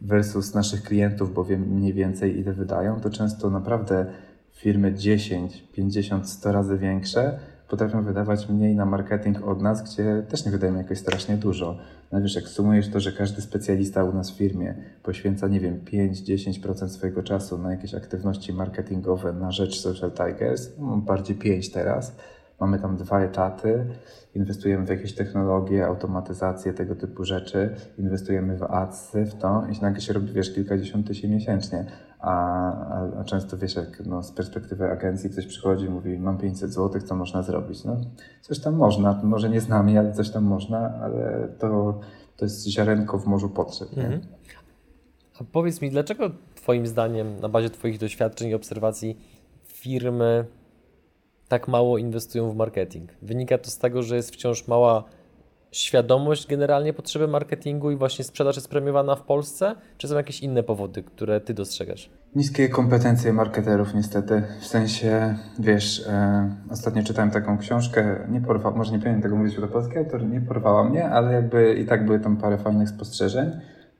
versus naszych klientów, bo wiem mniej więcej ile wydają, to często naprawdę firmy 10, 50, 100 razy większe potrafią wydawać mniej na marketing od nas, gdzie też nie wydajemy jakoś strasznie dużo. No wiesz, jak sumujesz to, że każdy specjalista u nas w firmie poświęca, nie wiem, 5-10% swojego czasu na jakieś aktywności marketingowe na rzecz Social Tigers, no bardziej 5 teraz, mamy tam dwa etaty, inwestujemy w jakieś technologie, automatyzację, tego typu rzeczy, inwestujemy w adsy, w to i nagle się robi, wiesz, kilkadziesiąt tysięcy miesięcznie. A, a, a, często, wiesz, jak no, z perspektywy agencji ktoś przychodzi i mówi, mam 500 zł, co można zrobić? No, coś tam można, może nie z nami, ale coś tam można, ale to, to jest ziarenko w morzu potrzeb. Mhm. A powiedz mi, dlaczego Twoim zdaniem, na bazie Twoich doświadczeń i obserwacji, firmy tak mało inwestują w marketing? Wynika to z tego, że jest wciąż mała świadomość generalnie potrzeby marketingu i właśnie sprzedaż jest premiowana w Polsce? Czy są jakieś inne powody, które Ty dostrzegasz? Niskie kompetencje marketerów niestety. W sensie, wiesz, e, ostatnio czytałem taką książkę, nie porwa, może nie powinienem tego mówić do polskiego, to nie porwała mnie, ale jakby i tak były tam parę fajnych spostrzeżeń.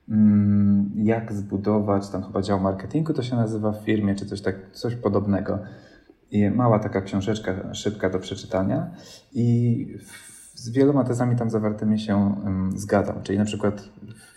Mm, jak zbudować tam chyba dział marketingu, to się nazywa w firmie, czy coś, tak, coś podobnego. Mała taka książeczka szybka do przeczytania i z wieloma tezami tam zawartymi się zgadzam. Czyli na przykład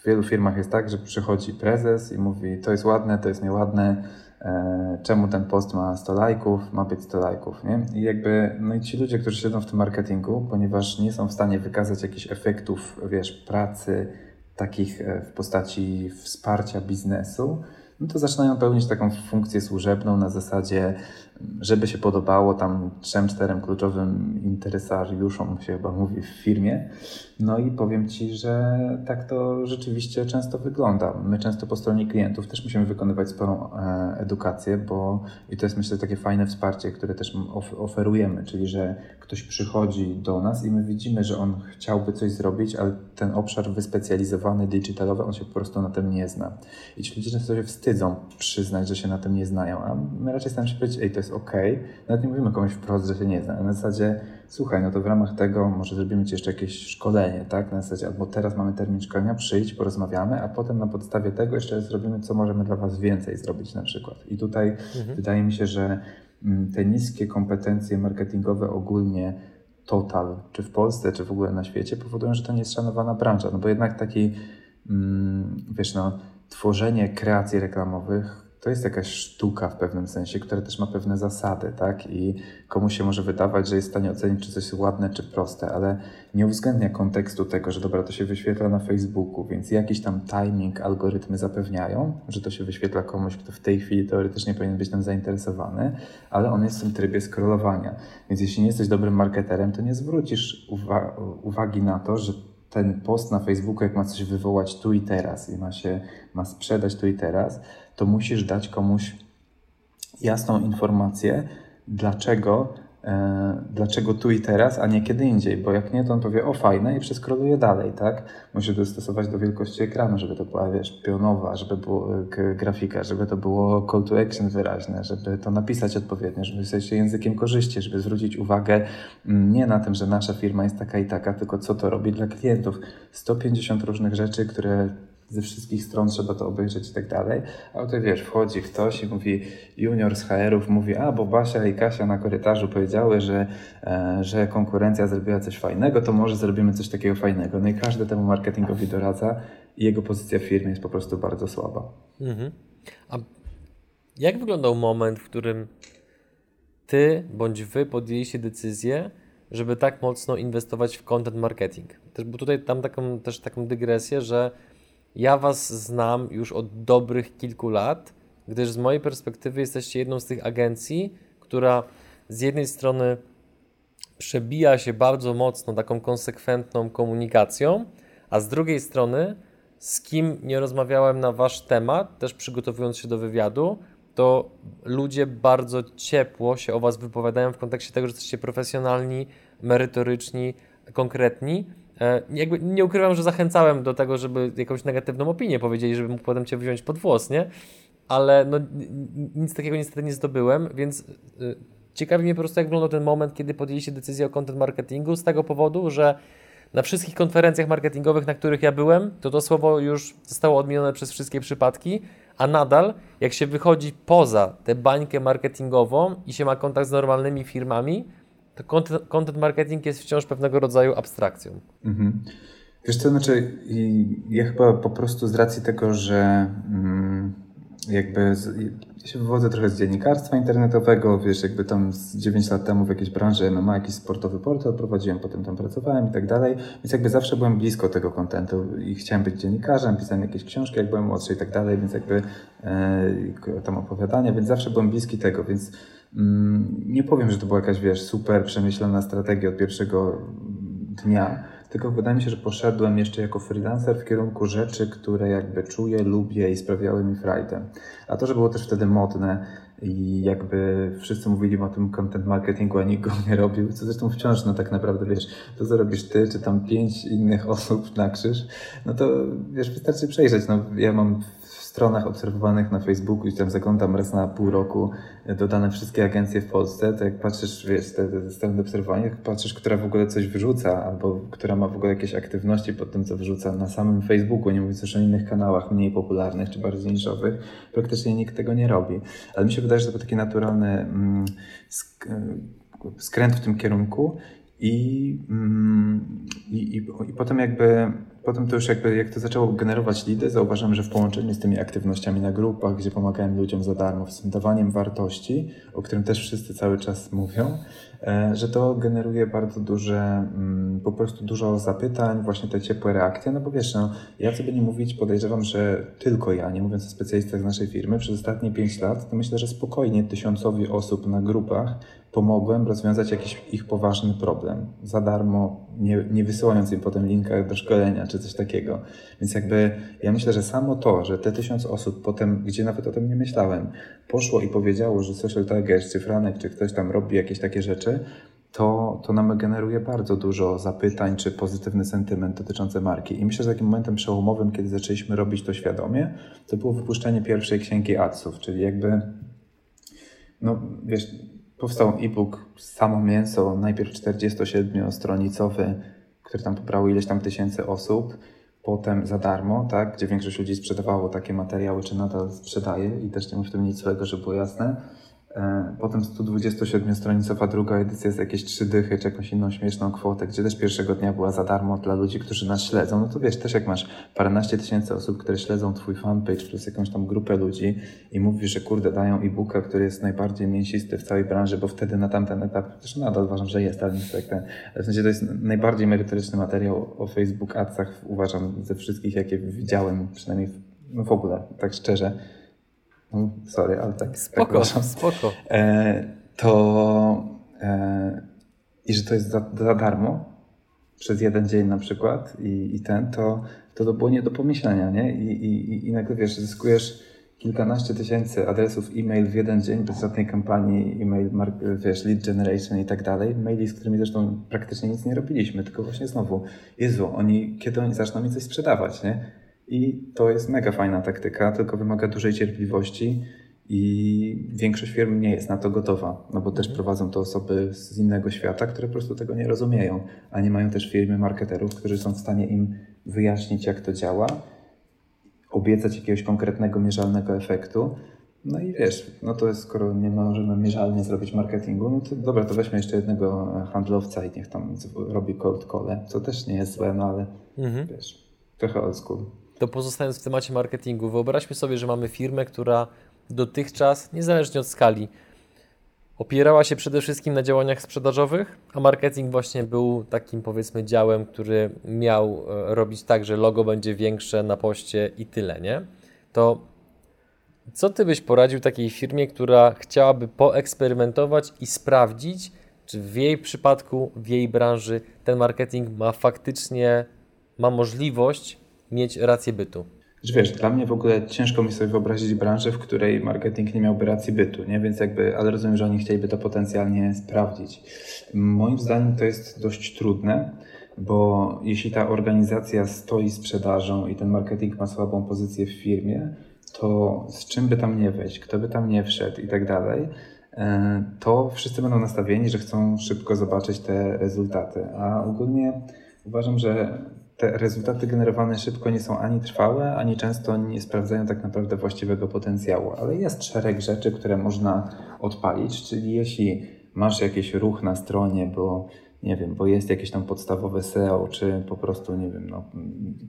w wielu firmach jest tak, że przychodzi prezes i mówi to jest ładne, to jest nieładne, e, czemu ten post ma 100 lajków, ma być 100 lajków, nie? I jakby, no i ci ludzie, którzy siedzą w tym marketingu, ponieważ nie są w stanie wykazać jakichś efektów, wiesz, pracy, takich e, w postaci wsparcia biznesu, no to zaczynają pełnić taką funkcję służebną na zasadzie żeby się podobało tam trzem, czterem kluczowym interesariuszom, się chyba mówi w firmie. No i powiem Ci, że tak to rzeczywiście często wygląda. My często po stronie klientów też musimy wykonywać sporą e, edukację, bo i to jest myślę takie fajne wsparcie, które też oferujemy, czyli że ktoś przychodzi do nas i my widzimy, że on chciałby coś zrobić, ale ten obszar wyspecjalizowany, digitalowy, on się po prostu na tym nie zna. I ci ludzie często się wstydzą przyznać, że się na tym nie znają, a my raczej staramy się powiedzieć, ej, to jest ok. Nawet nie mówimy komuś wprost, że się nie zna. Na zasadzie, słuchaj, no to w ramach tego może zrobimy Ci jeszcze jakieś szkolenie, tak? Na zasadzie, albo teraz mamy termin szkolenia, przyjdź, porozmawiamy, a potem na podstawie tego jeszcze zrobimy, co możemy dla Was więcej zrobić na przykład. I tutaj mhm. wydaje mi się, że mm, te niskie kompetencje marketingowe ogólnie total, czy w Polsce, czy w ogóle na świecie, powodują, że to nie jest szanowana branża. No bo jednak taki, mm, wiesz, no, tworzenie kreacji reklamowych to jest jakaś sztuka w pewnym sensie, która też ma pewne zasady, tak? I komuś się może wydawać, że jest w stanie ocenić, czy coś jest ładne, czy proste, ale nie uwzględnia kontekstu tego, że dobra, to się wyświetla na Facebooku, więc jakiś tam timing, algorytmy zapewniają, że to się wyświetla komuś, kto w tej chwili teoretycznie powinien być tam zainteresowany, ale on jest w tym trybie scrollowania. Więc jeśli nie jesteś dobrym marketerem, to nie zwrócisz uwa uwagi na to, że ten post na Facebooku, jak ma coś wywołać tu i teraz i ma się, ma sprzedać tu i teraz, to musisz dać komuś jasną informację, dlaczego, e, dlaczego tu i teraz, a nie kiedy indziej, bo jak nie, to on powie, o fajne i przeskroluje dalej, tak? Musisz dostosować do wielkości ekranu, żeby to była, wiesz, pionowa, żeby była grafika, żeby to było call to action wyraźne, żeby to napisać odpowiednio, żeby pisać się językiem korzyści, żeby zwrócić uwagę mm, nie na tym, że nasza firma jest taka i taka, tylko co to robi dla klientów. 150 różnych rzeczy, które ze wszystkich stron trzeba to obejrzeć i tak dalej. A tutaj wiesz, wchodzi ktoś i mówi, junior z HR-ów mówi, a bo Basia i Kasia na korytarzu powiedziały, że, e, że konkurencja zrobiła coś fajnego, to może zrobimy coś takiego fajnego. No i każdy temu marketingowi doradza i jego pozycja w firmie jest po prostu bardzo słaba. Mhm. A jak wyglądał moment, w którym ty bądź wy podjęliście decyzję, żeby tak mocno inwestować w content marketing? Też, bo tutaj tam taką, też taką dygresję, że ja Was znam już od dobrych kilku lat, gdyż z mojej perspektywy jesteście jedną z tych agencji, która z jednej strony przebija się bardzo mocno taką konsekwentną komunikacją, a z drugiej strony, z kim nie rozmawiałem na Wasz temat, też przygotowując się do wywiadu, to ludzie bardzo ciepło się o Was wypowiadają w kontekście tego, że jesteście profesjonalni, merytoryczni, konkretni jakby nie ukrywam, że zachęcałem do tego, żeby jakąś negatywną opinię powiedzieli, żeby mógł potem Cię wziąć pod włos, nie? Ale no, nic takiego niestety nie zdobyłem, więc y, ciekawi mnie po prostu, jak wyglądał ten moment, kiedy podjęliście decyzję o content marketingu, z tego powodu, że na wszystkich konferencjach marketingowych, na których ja byłem, to to słowo już zostało odmienione przez wszystkie przypadki, a nadal, jak się wychodzi poza tę bańkę marketingową i się ma kontakt z normalnymi firmami, to content, marketing jest wciąż pewnego rodzaju abstrakcją. Mhm. Wiesz co, znaczy ja chyba po prostu z racji tego, że mm, jakby z, ja się wywodzę trochę z dziennikarstwa internetowego, wiesz, jakby tam z 9 lat temu w jakiejś branży MMA, jakiś sportowy portal prowadziłem, potem tam pracowałem i tak dalej, więc jakby zawsze byłem blisko tego kontentu i chciałem być dziennikarzem, pisałem jakieś książki, jak byłem młodszy i tak dalej, więc jakby e, tam opowiadania, więc zawsze byłem bliski tego, więc nie powiem, że to była jakaś, wiesz, super przemyślana strategia od pierwszego dnia, tylko wydaje mi się, że poszedłem jeszcze jako freelancer w kierunku rzeczy, które jakby czuję, lubię i sprawiały mi frajdę. A to, że było też wtedy modne i jakby wszyscy mówili o tym content marketingu, a nikt go nie robił, co zresztą wciąż, no tak naprawdę, wiesz, to co robisz ty, czy tam pięć innych osób na krzyż, no to wiesz, wystarczy przejrzeć, no ja mam stronach obserwowanych na Facebooku i tam zaglądam raz na pół roku e, dodane wszystkie agencje w Polsce, to jak patrzysz, wiesz, te, te strony obserwowania, jak patrzysz, która w ogóle coś wyrzuca, albo która ma w ogóle jakieś aktywności pod tym, co wyrzuca na samym Facebooku, nie mówiąc już o innych kanałach mniej popularnych czy bardziej niszowych, praktycznie nikt tego nie robi. Ale mi się wydaje, że to był taki naturalny mm, sk e, skręt w tym kierunku i, mm, i, i, i potem jakby Potem to już jakby, jak to zaczęło generować lidy, zauważyłem, że w połączeniu z tymi aktywnościami na grupach, gdzie pomagałem ludziom za darmo, z tym dawaniem wartości, o którym też wszyscy cały czas mówią, e, że to generuje bardzo duże, mm, po prostu dużo zapytań, właśnie te ciepłe reakcje, no bo wiesz, no, ja sobie nie mówić, podejrzewam, że tylko ja, nie mówiąc o specjalistach z naszej firmy, przez ostatnie 5 lat, to myślę, że spokojnie tysiącowi osób na grupach pomogłem rozwiązać jakiś ich poważny problem za darmo, nie, nie wysyłając im potem linka do szkolenia czy coś takiego. Więc jakby ja myślę, że samo to, że te tysiąc osób potem, gdzie nawet o tym nie myślałem, poszło i powiedziało, że social target, czy Franek, czy ktoś tam robi jakieś takie rzeczy, to, to nam generuje bardzo dużo zapytań czy pozytywny sentyment dotyczący marki. I myślę, że takim momentem przełomowym, kiedy zaczęliśmy robić to świadomie, to było wypuszczenie pierwszej księgi adsów, czyli jakby, no wiesz, powstał e-book Samo Mięso, najpierw 47-stronicowy, który tam pobrał ileś tam tysięcy osób, potem za darmo, tak, gdzie większość ludzi sprzedawało takie materiały, czy nadal sprzedaje i też nie ma w tym nic złego, żeby było jasne. E, potem 127-stronicowa druga edycja z jakieś trzy dychy, czy jakąś inną śmieszną kwotę, gdzie też pierwszego dnia była za darmo dla ludzi, którzy nas śledzą. No to wiesz, też jak masz paręnaście tysięcy osób, które śledzą twój fanpage plus jakąś tam grupę ludzi i mówisz, że kurde dają e-booka, który jest najbardziej mięsisty w całej branży, bo wtedy na tamten etap, też nadal uważam, że jest, ale nie tak ten, w sensie to jest najbardziej merytoryczny materiał o Facebook Adsach, uważam, ze wszystkich, jakie widziałem, przynajmniej w, no w ogóle, tak szczerze sorry, ale tak. Spoko, tak spoko. E, to e, i że to jest za, za, darmo przez jeden dzień na przykład i, i ten, to, to to było nie do pomyślenia, nie? I, i, i nagle wiesz, zyskujesz kilkanaście tysięcy adresów e-mail w jeden dzień bez żadnej kampanii e-mail, wiesz, lead generation i tak dalej. Maili, z którymi zresztą praktycznie nic nie robiliśmy, tylko właśnie znowu, Jezu, oni, kiedy oni zaczną mi coś sprzedawać, nie? I to jest mega fajna taktyka, tylko wymaga dużej cierpliwości i większość firm nie jest na to gotowa, no bo też mhm. prowadzą to osoby z innego świata, które po prostu tego nie rozumieją, a nie mają też firmy marketerów, którzy są w stanie im wyjaśnić, jak to działa, obiecać jakiegoś konkretnego, mierzalnego efektu. No i wiesz, no to jest, skoro nie możemy mierzalnie zrobić marketingu, no to dobra, to weźmy jeszcze jednego handlowca i niech tam robi cold call, co też nie jest złe, no ale mhm. wiesz, trochę old school to pozostając w temacie marketingu, wyobraźmy sobie, że mamy firmę, która dotychczas, niezależnie od skali, opierała się przede wszystkim na działaniach sprzedażowych, a marketing właśnie był takim powiedzmy działem, który miał e, robić tak, że logo będzie większe na poście i tyle, nie? To co ty byś poradził takiej firmie, która chciałaby poeksperymentować i sprawdzić, czy w jej przypadku, w jej branży ten marketing ma faktycznie ma możliwość mieć rację bytu. Wiesz, dla mnie w ogóle ciężko mi sobie wyobrazić branżę, w której marketing nie miałby racji bytu, nie? Więc jakby, ale rozumiem, że oni chcieliby to potencjalnie sprawdzić. Moim zdaniem to jest dość trudne, bo jeśli ta organizacja stoi sprzedażą i ten marketing ma słabą pozycję w firmie, to z czym by tam nie wejść, kto by tam nie wszedł i tak dalej, e, to wszyscy będą nastawieni, że chcą szybko zobaczyć te rezultaty. A ogólnie uważam, że te rezultaty generowane szybko nie są ani trwałe, ani często nie sprawdzają tak naprawdę właściwego potencjału, ale jest szereg rzeczy, które można odpalić, czyli jeśli masz jakiś ruch na stronie, bo nie wiem, bo jest jakieś tam podstawowe SEO, czy po prostu, nie wiem, no,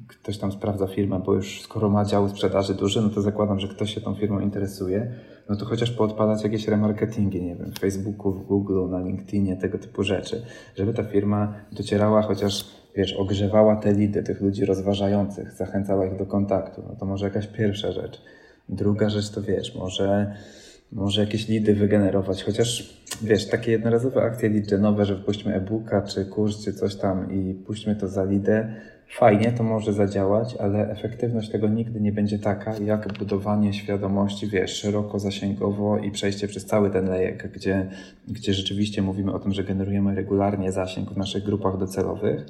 ktoś tam sprawdza firmę, bo już skoro ma dział sprzedaży duży, no to zakładam, że ktoś się tą firmą interesuje, no to chociaż poodpalać jakieś remarketingi, nie wiem, w Facebooku, w Google, na LinkedInie, tego typu rzeczy, żeby ta firma docierała chociaż wiesz, ogrzewała te lidy tych ludzi rozważających, zachęcała ich do kontaktu. No to może jakaś pierwsza rzecz. Druga rzecz to wiesz, może, może jakieś lidy wygenerować, chociaż wiesz, takie jednorazowe akcje lead że wpuśćmy e-booka, czy kurs, czy coś tam i puśćmy to za lidę, fajnie, to może zadziałać, ale efektywność tego nigdy nie będzie taka, jak budowanie świadomości, wiesz, szeroko zasięgowo i przejście przez cały ten lejek, gdzie, gdzie rzeczywiście mówimy o tym, że generujemy regularnie zasięg w naszych grupach docelowych,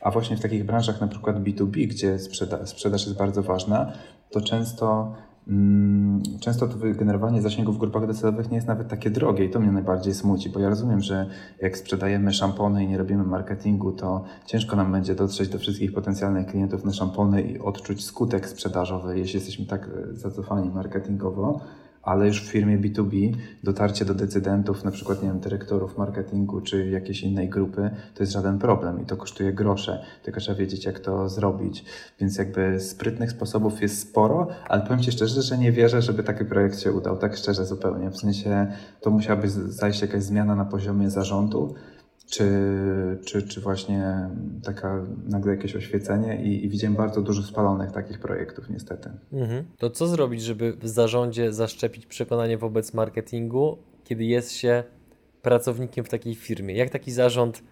a właśnie w takich branżach, na przykład B2B, gdzie sprzeda sprzedaż jest bardzo ważna, to często, mm, często to wygenerowanie zasięgów w grupach docelowych nie jest nawet takie drogie i to mnie najbardziej smuci, bo ja rozumiem, że jak sprzedajemy szampony i nie robimy marketingu, to ciężko nam będzie dotrzeć do wszystkich potencjalnych klientów na szampony i odczuć skutek sprzedażowy, jeśli jesteśmy tak e, zacofani marketingowo ale już w firmie B2B dotarcie do decydentów, na przykład nie wiem, dyrektorów marketingu czy jakiejś innej grupy, to jest żaden problem i to kosztuje grosze, tylko trzeba wiedzieć, jak to zrobić. Więc jakby sprytnych sposobów jest sporo, ale powiem Ci szczerze, że nie wierzę, żeby taki projekt się udał, tak szczerze zupełnie. W sensie to musiałaby zajść jakaś zmiana na poziomie zarządu, czy, czy, czy właśnie taka nagle jakieś oświecenie i, i widziałem bardzo dużo spalonych takich projektów niestety. Mhm. To co zrobić, żeby w zarządzie zaszczepić przekonanie wobec marketingu, kiedy jest się pracownikiem w takiej firmie? Jak taki zarząd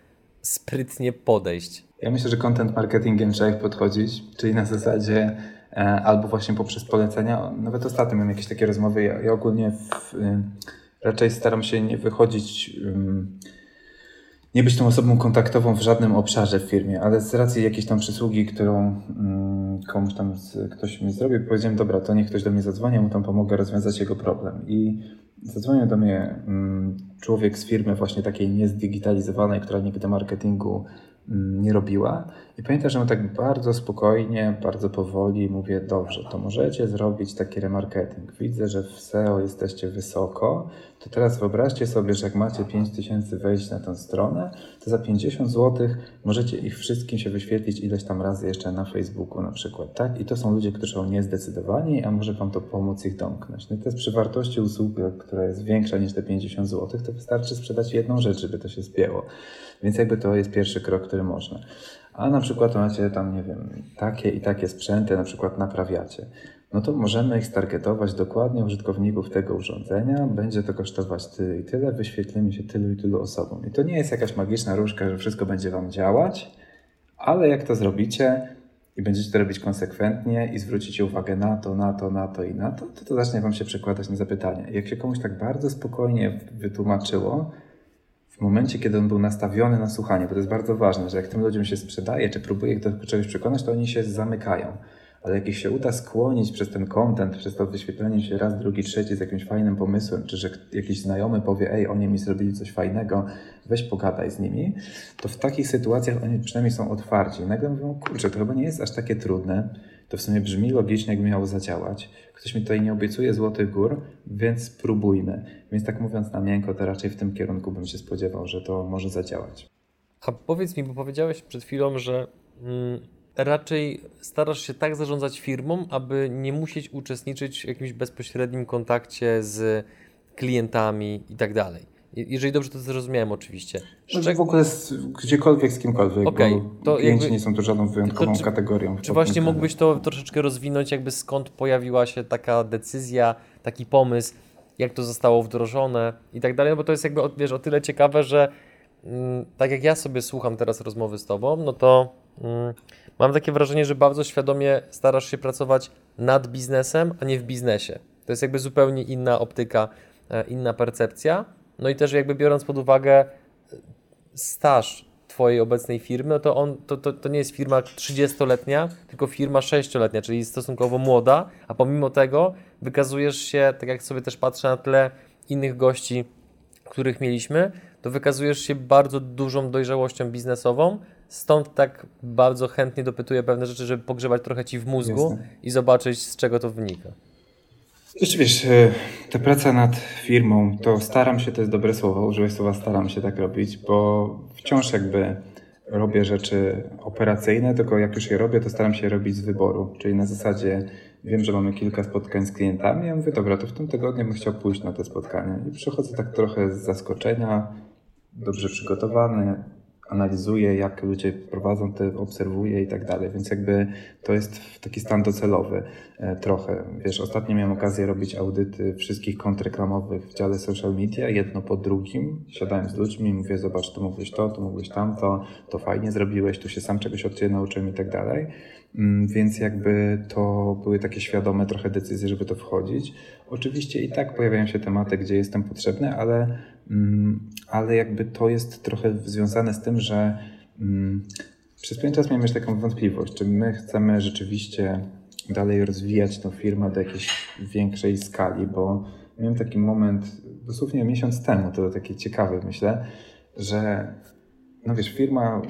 sprytnie podejść? Ja myślę, że content marketingiem trzeba ich podchodzić, czyli na zasadzie e, albo właśnie poprzez polecenia. Nawet ostatnio miałem jakieś takie rozmowy. Ja, ja ogólnie w, y, raczej staram się nie wychodzić nie być tą osobą kontaktową w żadnym obszarze w firmie, ale z racji jakiejś tam przysługi, którą mm, komuś tam z, ktoś mi zrobił, powiedziałem, dobra, to niech ktoś do mnie zadzwoni, mu tam pomogę rozwiązać jego problem. I zadzwonił do mnie mm, człowiek z firmy właśnie takiej niezdigitalizowanej, która nigdy marketingu nie robiła. I pamiętam, że tak bardzo spokojnie, bardzo powoli mówię, dobrze, to możecie zrobić taki remarketing. Widzę, że w SEO jesteście wysoko, to teraz wyobraźcie sobie, że jak macie 5000 wejść na tę stronę, to za 50 zł możecie ich wszystkim się wyświetlić ileś tam razy jeszcze na Facebooku na przykład, tak? I to są ludzie, którzy są niezdecydowani, a może Wam to pomóc ich domknąć. No i jest przy wartości usługi, która jest większa niż te 50 zł, to wystarczy sprzedać jedną rzecz, żeby to się spięło. Więc jakby to jest pierwszy krok, który można. A na przykład macie tam, nie wiem, takie i takie sprzęty, na przykład naprawiacie no to możemy ich stargetować dokładnie użytkowników tego urządzenia. Będzie to kosztować tyle i tyle, wyświetlimy się tylu i tylu osobom. I to nie jest jakaś magiczna różka, że wszystko będzie Wam działać, ale jak to zrobicie i będziecie to robić konsekwentnie i zwrócicie uwagę na to, na to, na to i na to, to to zacznie Wam się przekładać na zapytania. Jak się komuś tak bardzo spokojnie wytłumaczyło, w momencie, kiedy on był nastawiony na słuchanie, bo to jest bardzo ważne, że jak tym ludziom się sprzedaje, czy próbuje do czegoś przekonać, to oni się zamykają ale jak ich się uda skłonić przez ten content, przez to wyświetlenie się raz, drugi, trzeci z jakimś fajnym pomysłem, czy że jakiś znajomy powie, ej, oni mi zrobili coś fajnego, weź pogadaj z nimi, to w takich sytuacjach oni przynajmniej są otwarci. I nagle mówią, kurczę, to chyba nie jest aż takie trudne, to w sumie brzmi logicznie, jakby miało zadziałać. Ktoś mi tutaj nie obiecuje złotych gór, więc spróbujmy. Więc tak mówiąc na miękko, to raczej w tym kierunku bym się spodziewał, że to może zadziałać. A powiedz mi, bo powiedziałeś przed chwilą, że mm, raczej starasz się tak zarządzać firmą, aby nie musieć uczestniczyć w jakimś bezpośrednim kontakcie z klientami i tak dalej. Jeżeli dobrze to zrozumiałem oczywiście. Szczeg... w ogóle z, gdziekolwiek, z kimkolwiek, okay, to jakby, nie są tu żadną wyjątkową czy, kategorią. Czy właśnie mógłbyś to troszeczkę rozwinąć, jakby skąd pojawiła się taka decyzja, taki pomysł, jak to zostało wdrożone i tak dalej, no bo to jest jakby wiesz, o tyle ciekawe, że mm, tak jak ja sobie słucham teraz rozmowy z Tobą, no to mm, mam takie wrażenie, że bardzo świadomie starasz się pracować nad biznesem, a nie w biznesie. To jest jakby zupełnie inna optyka, e, inna percepcja. No i też jakby biorąc pod uwagę e, staż Twojej obecnej firmy, no to, on, to, to, to nie jest firma 30-letnia, tylko firma 6-letnia, czyli stosunkowo młoda, a pomimo tego wykazujesz się, tak jak sobie też patrzę na tle innych gości, których mieliśmy, to wykazujesz się bardzo dużą dojrzałością biznesową, Stąd tak bardzo chętnie dopytuję pewne rzeczy, żeby pogrzebać trochę ci w mózgu Jasne. i zobaczyć, z czego to wynika. Jeszcze wiesz, e, ta praca nad firmą, to staram się, to jest dobre słowo, użyłeś słowa staram się tak robić, bo wciąż jakby robię rzeczy operacyjne, tylko jak już je robię, to staram się robić z wyboru. Czyli na zasadzie wiem, że mamy kilka spotkań z klientami, ja mówię, dobra, to w tym tygodniu bym chciał pójść na te spotkania. I przychodzę tak trochę z zaskoczenia, dobrze przygotowany, analizuję, jak ludzie prowadzą, te obserwuję i tak dalej, więc jakby to jest taki stan docelowy e, trochę. Wiesz, ostatnio miałem okazję robić audyty wszystkich kont reklamowych w dziale social media, jedno po drugim. Siadałem z ludźmi i mówię, zobacz, tu mówisz to, tu mówisz tamto, to fajnie zrobiłeś, tu się sam czegoś od Ciebie nauczyłem i tak dalej. Mm, więc jakby to były takie świadome trochę decyzje, żeby to wchodzić. Oczywiście i tak pojawiają się tematy, gdzie jestem potrzebny, ale, ale jakby to jest trochę związane z tym, że mm, przez pewien czas miałem już taką wątpliwość, czy my chcemy rzeczywiście dalej rozwijać tę firmę do jakiejś większej skali, bo miałem taki moment dosłownie miesiąc temu, to takie ciekawe myślę, że no wiesz, firma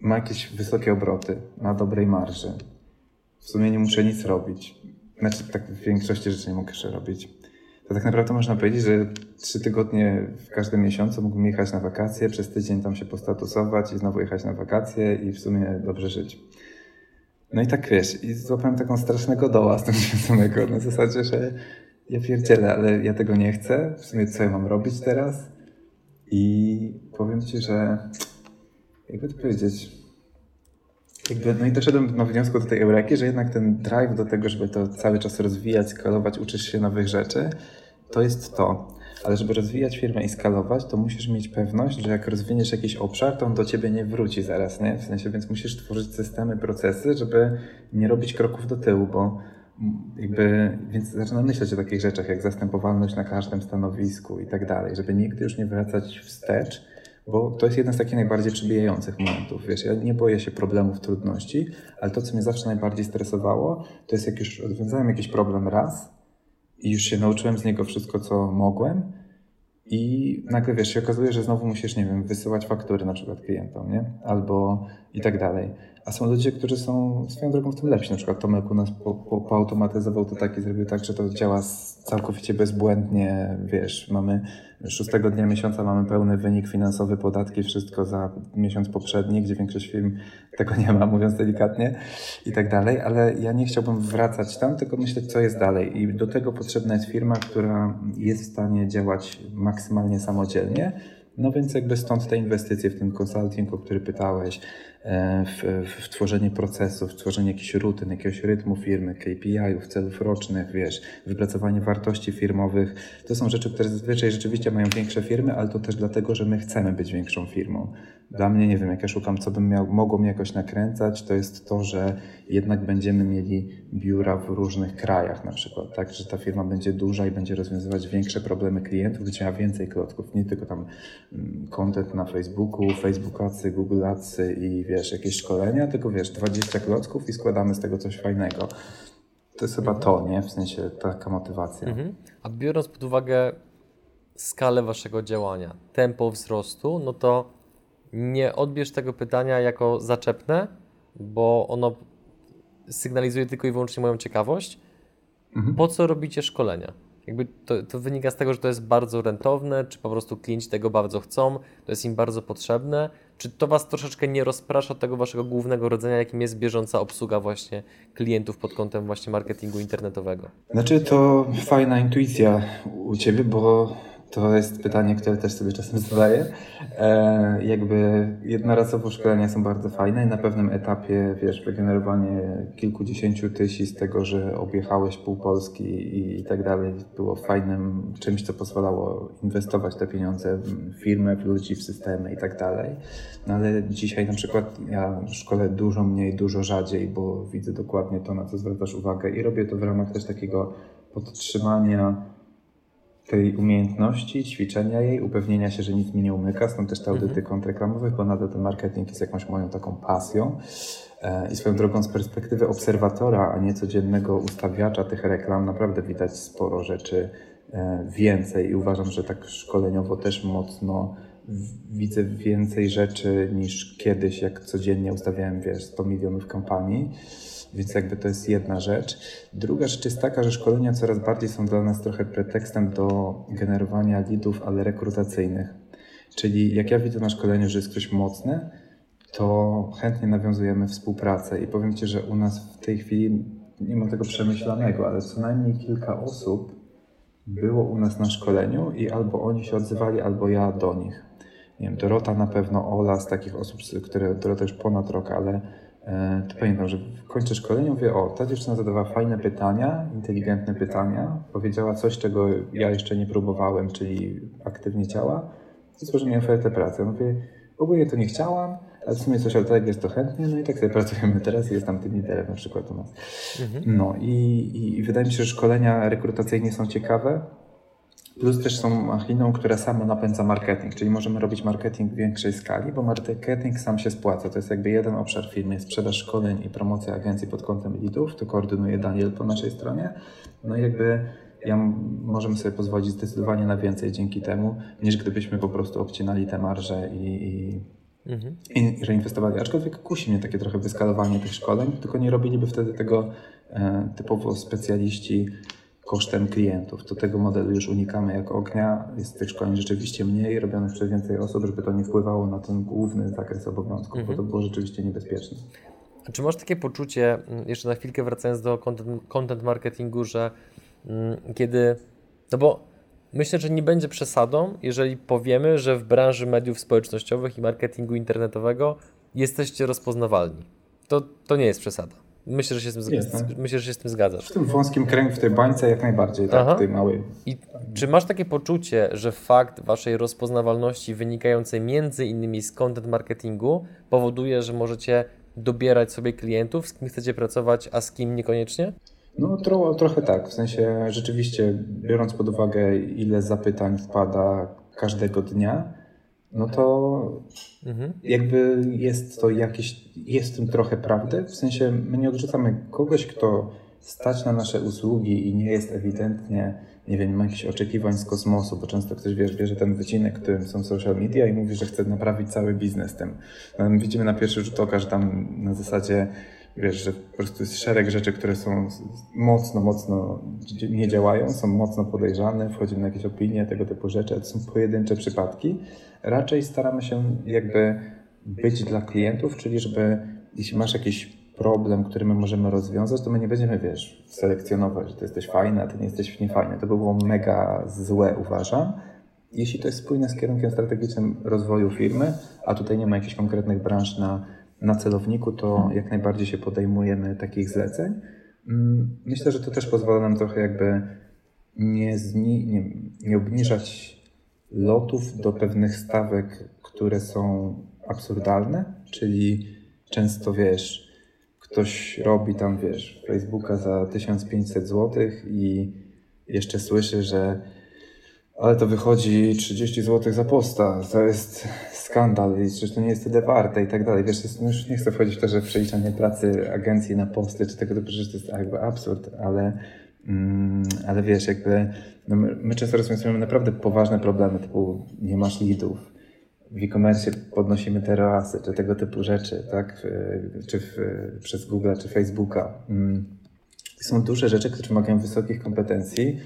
ma jakieś wysokie obroty, ma dobrej marży. W sumie nie muszę nic robić. Znaczy, tak w większości rzeczy nie mogę robić. To tak naprawdę można powiedzieć, że trzy tygodnie w każdym miesiącu mógłbym jechać na wakacje, przez tydzień tam się postatusować i znowu jechać na wakacje i w sumie dobrze żyć. No i tak wiesz, i złapałem taką strasznego doła z tym samego, na zasadzie, że ja pierdzielę, ale ja tego nie chcę, w sumie co ja mam robić teraz? I powiem Ci, że jakby to powiedzieć, jakby, no i doszedłem na wniosku do tej eureki, że jednak ten drive do tego, żeby to cały czas rozwijać, skalować, uczyć się nowych rzeczy, to jest to. Ale żeby rozwijać firmę i skalować, to musisz mieć pewność, że jak rozwiniesz jakiś obszar, to on do ciebie nie wróci zaraz, nie? W sensie, więc musisz tworzyć systemy, procesy, żeby nie robić kroków do tyłu, bo jakby, więc zaczynam myśleć o takich rzeczach jak zastępowalność na każdym stanowisku i tak dalej, żeby nigdy już nie wracać wstecz, bo to jest jeden z takich najbardziej przybijających momentów. Wiesz, ja nie boję się problemów, trudności, ale to, co mnie zawsze najbardziej stresowało, to jest jak już rozwiązałem jakiś problem raz i już się nauczyłem z niego wszystko, co mogłem, i nagle wiesz, się okazuje, że znowu musisz, nie wiem, wysyłać faktury na przykład klientom, nie? Albo i tak dalej. A są ludzie, którzy są swoją drogą w tym lepsi. Na przykład Tomek u nas po, po, poautomatyzował to tak i zrobił tak, że to działa całkowicie bezbłędnie. Wiesz, mamy szóstego dnia miesiąca mamy pełny wynik finansowy, podatki, wszystko za miesiąc poprzedni, gdzie większość firm tego nie ma, mówiąc delikatnie i tak dalej. Ale ja nie chciałbym wracać tam, tylko myśleć, co jest dalej. I do tego potrzebna jest firma, która jest w stanie działać maksymalnie samodzielnie. No więc jakby stąd te inwestycje w ten consulting, o który pytałeś, w, w tworzenie procesów, w tworzenie jakichś rutyn, jakiegoś rytmu firmy, KPI-ów, celów rocznych, wiesz, wypracowanie wartości firmowych. To są rzeczy, które zazwyczaj rzeczywiście mają większe firmy, ale to też dlatego, że my chcemy być większą firmą. Dla mnie, nie wiem, jak ja szukam, co bym miał, mogło mnie jakoś nakręcać, to jest to, że jednak będziemy mieli biura w różnych krajach na przykład, tak, że ta firma będzie duża i będzie rozwiązywać większe problemy klientów, będzie miała więcej klocków, nie tylko tam mm, content na Facebooku, Facebook Adsy, Google Adsy i wiesz, jakieś szkolenia, tylko wiesz, 20 klocków i składamy z tego coś fajnego. To jest chyba to, nie? W sensie taka motywacja. Mhm. A biorąc pod uwagę skalę waszego działania, tempo wzrostu, no to nie odbierz tego pytania jako zaczepne, bo ono sygnalizuje tylko i wyłącznie moją ciekawość. Mhm. Po co robicie szkolenia? Jakby to, to, wynika z tego, że to jest bardzo rentowne, czy po prostu klienci tego bardzo chcą, to jest im bardzo potrzebne. Czy to Was troszeczkę nie rozprasza tego Waszego głównego rodzenia, jakim jest bieżąca obsługa właśnie klientów pod kątem właśnie marketingu internetowego? Znaczy to fajna intuicja u Ciebie, bo to jest pytanie, które też sobie czasem zadaję. E, jakby jednorazowo szkolenia są bardzo fajne i na pewnym etapie, wiesz, wygenerowanie kilkudziesięciu tysięcy z tego, że objechałeś pół Polski i, i tak dalej, było fajnym czymś, co pozwalało inwestować te pieniądze w firmę, w ludzi, w systemy i tak dalej. No ale dzisiaj na przykład ja szkolę dużo mniej, dużo rzadziej, bo widzę dokładnie to, na co zwracasz uwagę i robię to w ramach też takiego podtrzymania tej umiejętności, ćwiczenia jej, upewnienia się, że nic mi nie umyka, stąd też te audyty mhm. kontreklamowe, bo nadal ten marketing jest jakąś moją taką pasją. E, I swoją drogą z perspektywy obserwatora, a nie codziennego ustawiacza tych reklam, naprawdę widać sporo rzeczy e, więcej i uważam, że tak szkoleniowo też mocno widzę więcej rzeczy niż kiedyś, jak codziennie ustawiałem, wiesz, 100 milionów kampanii. Więc jakby to jest jedna rzecz. Druga rzecz jest taka, że szkolenia coraz bardziej są dla nas trochę pretekstem do generowania lidów, ale rekrutacyjnych. Czyli jak ja widzę na szkoleniu, że jest ktoś mocny, to chętnie nawiązujemy współpracę i powiem Ci, że u nas w tej chwili nie ma tego przemyślanego, ale co najmniej kilka osób było u nas na szkoleniu i albo oni się odzywali, albo ja do nich. Nie wiem, Dorota na pewno, Ola z takich osób, które Dorota już ponad rok, ale to pamiętam, że kończę szkolenie, mówię, o, ta dziewczyna zadawała fajne pytania, inteligentne pytania, powiedziała coś, czego ja jeszcze nie próbowałem, czyli aktywnie ciała, i stworzyła mi ofertę pracy. Mówię, ogólnie to nie chciałam, ale w sumie coś ale tak jest to chętnie, no i tak sobie pracujemy teraz i jest tam tym liderem na przykład u nas. Mhm. No i, i wydaje mi się, że szkolenia rekrutacyjne są ciekawe, Plus też są machiną, która sama napędza marketing, czyli możemy robić marketing w większej skali, bo marketing sam się spłaca. To jest jakby jeden obszar firmy, sprzedaż szkoleń i promocja agencji pod kątem leadów. To koordynuje Daniel po naszej stronie. No i jakby ja możemy sobie pozwolić zdecydowanie na więcej dzięki temu, niż gdybyśmy po prostu obcinali te marże i, i Mhm. i reinwestowali. Aczkolwiek kusi mnie takie trochę wyskalowanie tych szkoleń, tylko nie robiliby wtedy tego e, typowo specjaliści kosztem klientów. To tego modelu już unikamy jak ognia. Jest tych szkoleń rzeczywiście mniej, robionych przez więcej osób, żeby to nie wpływało na ten główny zakres obowiązków, mhm. bo to było rzeczywiście niebezpieczne. A czy masz takie poczucie, mm, jeszcze na chwilkę wracając do content, content marketingu, że mm, kiedy, no bo myślę, że nie będzie przesadą, jeżeli powiemy, że w branży mediów społecznościowych i marketingu internetowego jesteście rozpoznawalni. To, to nie jest przesada. Myślę, że się z tym, z, myślę, że się z tym zgadzasz. W tym wąskim kręgu, w tej bańce jak najbardziej, tak, Aha. w tej małej. I czy masz takie poczucie, że fakt waszej rozpoznawalności wynikającej między innymi z content marketingu powoduje, że możecie dobierać sobie klientów, z kim chcecie pracować, a z kim niekoniecznie? No tro, trochę tak, w sensie rzeczywiście biorąc pod uwagę ile zapytań wpada każdego dnia, no to mhm. jakby jest to jakieś, jest w tym trochę prawdy. W sensie my nie odrzucamy kogoś, kto stać na nasze usługi i nie jest ewidentnie, nie wiem, ma jakichś oczekiwań z kosmosu, bo często ktoś wiesz, bierze ten wycinek, którym są social media i mówi, że chce naprawić cały biznes tym. No, widzimy na pierwszy rzut oka, że tam na zasadzie wiesz, że po prostu jest szereg rzeczy, które są mocno, mocno nie działają, są mocno podejrzane, wchodzimy na jakieś opinie, tego typu rzeczy, to są pojedyncze przypadki. Raczej staramy się jakby być dla klientów, czyli żeby jeśli masz jakiś problem, który my możemy rozwiązać, to my nie będziemy, wiesz, selekcjonować, że ty jesteś fajny, a ty nie jesteś niefajny. To by było mega złe, uważam. Jeśli to jest spójne z kierunkiem strategicznym rozwoju firmy, a tutaj nie ma jakichś konkretnych branż na na celowniku, to jak najbardziej się podejmujemy takich zleceń. Mm, myślę, że to też pozwala nam trochę jakby nie, zni, nie, nie obniżać lotów do pewnych stawek, które są absurdalne, czyli często wiesz, ktoś robi tam, wiesz, Facebooka za 1500 zł i jeszcze słyszy, że ale to wychodzi 30 zł za posta, to jest skandal i przecież to nie jest tyle warte i tak dalej. Wiesz, jest, no już nie chcę wchodzić w to, że przeliczanie pracy agencji na posty czy tego typu rzeczy to jest jakby absurd, ale, mm, ale wiesz, jakby no my, my często rozwiązujemy naprawdę poważne problemy typu nie masz leadów, w e-commerce podnosimy te ROASy, czy tego typu rzeczy, tak? Czy w, przez Google, czy Facebooka. Mm. Są duże rzeczy, które wymagają wysokich kompetencji,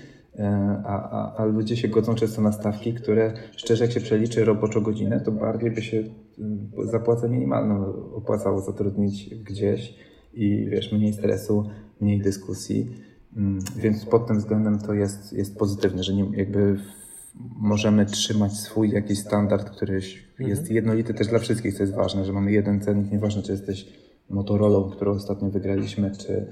a, a, a ludzie się godzą często na stawki, które szczerze jak się przeliczy roboczo godzinę, to bardziej by się mm, zapłacę minimalną opłacało zatrudnić gdzieś i wiesz, mniej stresu, mniej dyskusji. Mm, więc pod tym względem to jest, jest pozytywne, że nie, jakby możemy trzymać swój jakiś standard, który mhm. jest jednolity też dla wszystkich, co jest ważne, że mamy jeden cennik, nieważne czy jesteś Motorolą, którą ostatnio wygraliśmy, czy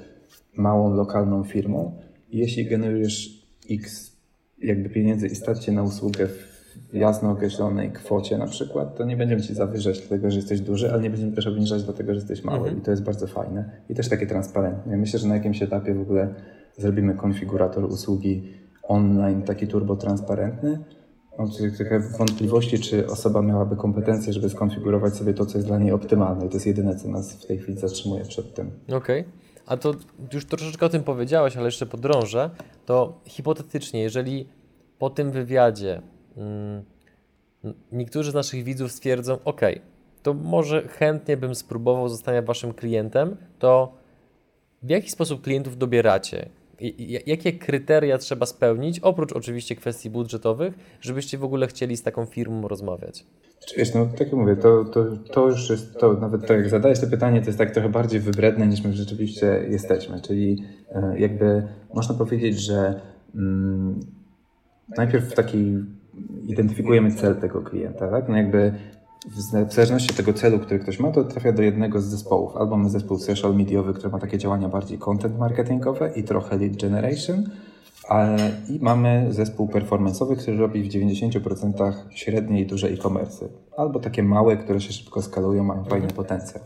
małą lokalną firmą. Jeśli generujesz x jakby pieniędzy i stać na usługę w jasno określonej kwocie na przykład, to nie będziemy Ci zawyżać dlatego, że jesteś duży, ale nie będziemy też obniżać dlatego, że jesteś mały mhm. i to jest bardzo fajne i też takie transparentne. Myślę, że na jakimś etapie w ogóle zrobimy konfigurator usługi online taki turbo transparentny. Mam trochę wątpliwości, czy osoba miałaby kompetencje, żeby skonfigurować sobie to, co jest dla niej optymalne i to jest jedyne, co nas w tej chwili zatrzymuje przed tym. Okej. Okay. A to już troszeczkę o tym powiedziałeś, ale jeszcze podrążę. To hipotetycznie, jeżeli po tym wywiadzie mm, niektórzy z naszych widzów stwierdzą, ok, to może chętnie bym spróbował zostania waszym klientem, to w jaki sposób klientów dobieracie? Jakie kryteria trzeba spełnić, oprócz oczywiście kwestii budżetowych, żebyście w ogóle chcieli z taką firmą rozmawiać? Wiesz, no tak jak mówię, to, to, to już jest, to nawet to jak zadajesz to pytanie, to jest tak trochę bardziej wybredne niż my rzeczywiście jesteśmy, czyli e, jakby można powiedzieć, że mm, najpierw taki identyfikujemy cel tego klienta, tak? No jakby w zależności od tego celu, który ktoś ma, to trafia do jednego z zespołów. Albo mamy zespół social mediowy, który ma takie działania bardziej content marketingowe i trochę lead generation, i mamy zespół performanceowy, który robi w 90% średnie i duże e-commerce. Albo takie małe, które się szybko skalują, mają fajny potencjał.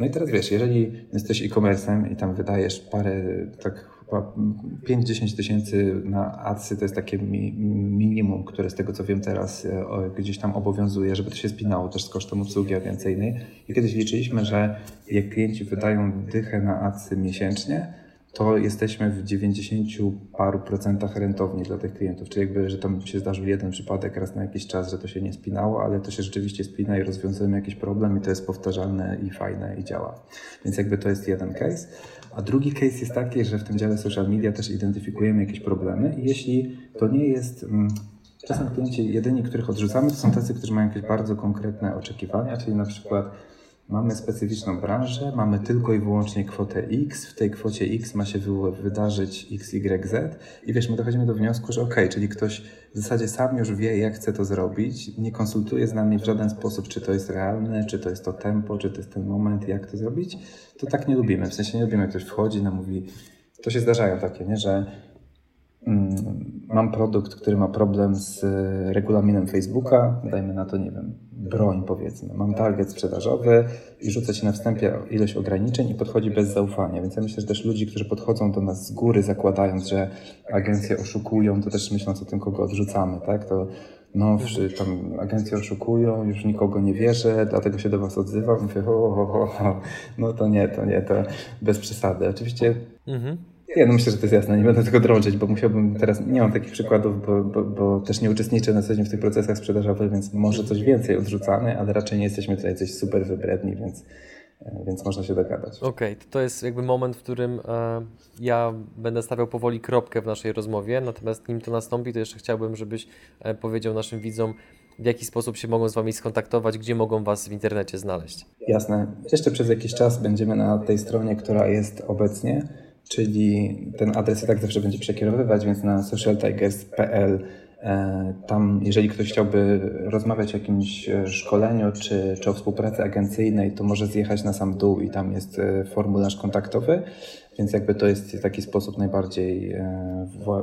No i teraz wiesz, jeżeli jesteś e-commerce'em i tam wydajesz parę, tak 5-10 tysięcy na adsy to jest takie mi, minimum, które z tego co wiem teraz e, gdzieś tam obowiązuje, żeby to się spinało też z kosztem obsługi agencyjnej. I kiedyś liczyliśmy, że jak klienci wydają dychę na adsy miesięcznie, to jesteśmy w 90 paru procentach rentowni dla tych klientów. Czyli jakby, że tam się zdarzył jeden przypadek raz na jakiś czas, że to się nie spinało, ale to się rzeczywiście spina i rozwiązujemy jakiś problem i to jest powtarzalne i fajne i działa. Więc jakby to jest jeden case. A drugi case jest taki, że w tym dziale social media też identyfikujemy jakieś problemy i jeśli to nie jest... Mm, czasem klienci jedyni, których odrzucamy, to są tacy, którzy mają jakieś bardzo konkretne oczekiwania, czyli na przykład Mamy specyficzną branżę, mamy tylko i wyłącznie kwotę X, w tej kwocie X ma się wydarzyć X, Y, Z i wiesz, my dochodzimy do wniosku, że ok, czyli ktoś w zasadzie sam już wie, jak chce to zrobić, nie konsultuje z nami w żaden sposób, czy to jest realne, czy to jest to tempo, czy to jest ten moment, jak to zrobić, to tak nie lubimy. W sensie nie lubimy, jak ktoś wchodzi, nam mówi, to się zdarzają takie, nie, że mm, mam produkt, który ma problem z regulaminem Facebooka, dajmy na to, nie wiem, broń, powiedzmy. Mam target sprzedażowy i rzucę ci na wstępie ilość ograniczeń i podchodzi bez zaufania. Więc ja myślę, że też ludzi, którzy podchodzą do nas z góry, zakładając, że agencje oszukują, to też myśląc o tym, kogo odrzucamy, tak? To no, tam agencje oszukują, już nikogo nie wierzę, dlatego się do Was odzywam. Mówię, ho, ho, ho, ho. no to nie, to nie, to bez przesady. Oczywiście mhm. Ja no myślę, że to jest jasne, nie będę tego drążyć, bo musiałbym teraz, nie mam takich przykładów, bo, bo, bo też nie uczestniczę na co dzień w tych procesach sprzedażowych, więc może coś więcej odrzucamy, ale raczej nie jesteśmy tutaj coś super wybredni, więc, e, więc można się dogadać. Okej, okay, to jest jakby moment, w którym e, ja będę stawiał powoli kropkę w naszej rozmowie, natomiast nim to nastąpi, to jeszcze chciałbym, żebyś e, powiedział naszym widzom, w jaki sposób się mogą z Wami skontaktować, gdzie mogą Was w internecie znaleźć. Jasne. Jeszcze przez jakiś czas będziemy na tej stronie, która jest obecnie czyli ten adres i tak zawsze będzie przekierowywać, więc na socialtigers.pl e, tam, jeżeli ktoś chciałby rozmawiać o jakimś e, szkoleniu czy, czy o współpracy agencyjnej, to może zjechać na sam dół i tam jest e, formularz kontaktowy, więc jakby to jest taki sposób najbardziej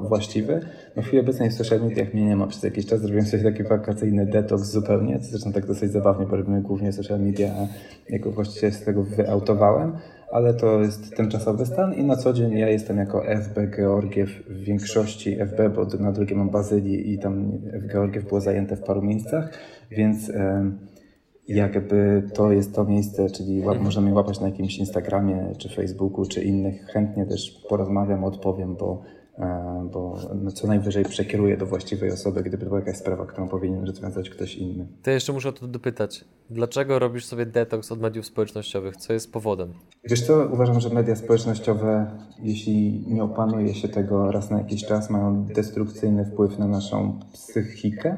właściwy. No w chwili obecnej w social mediach mnie nie ma przez jakiś czas, zrobiłem sobie taki wakacyjny detoks zupełnie, zresztą tak dosyć zabawnie, bo robimy głównie social media, a jako właściciel z tego wyautowałem ale to jest tymczasowy stan i na co dzień ja jestem jako FB Georgiew w większości FB, bo na drugie mam Bazylii i tam F Georgiew było zajęte w paru miejscach, więc jakby to jest to miejsce, czyli łap, możemy łapać na jakimś Instagramie, czy Facebooku, czy innych. Chętnie też porozmawiam, odpowiem, bo bo no, co najwyżej przekieruję do właściwej osoby, gdyby była jakaś sprawa, którą powinien rozwiązać ktoś inny. To jeszcze muszę o to dopytać. Dlaczego robisz sobie detoks od mediów społecznościowych? Co jest powodem? Wiesz co, uważam, że media społecznościowe, jeśli nie opanuje się tego raz na jakiś czas, mają destrukcyjny wpływ na naszą psychikę.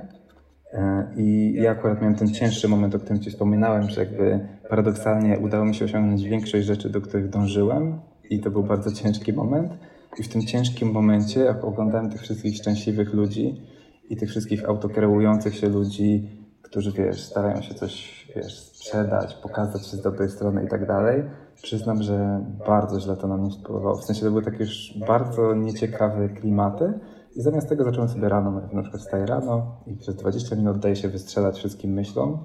E, I ja akurat miałem ten cięższy moment, o którym Ci wspominałem, że jakby paradoksalnie udało mi się osiągnąć większość rzeczy, do których dążyłem i to był bardzo ciężki moment. I w tym ciężkim momencie, jak oglądałem tych wszystkich szczęśliwych ludzi i tych wszystkich autokreujących się ludzi, którzy, wiesz, starają się coś, wiesz, sprzedać, pokazać się z dobrej strony i tak dalej, przyznam, że bardzo źle to na mnie wpływało. W sensie to były takie już bardzo nieciekawe klimaty. I zamiast tego zacząłem sobie rano, na przykład wstaję rano i przez 20 minut daję się wystrzelać wszystkim myślom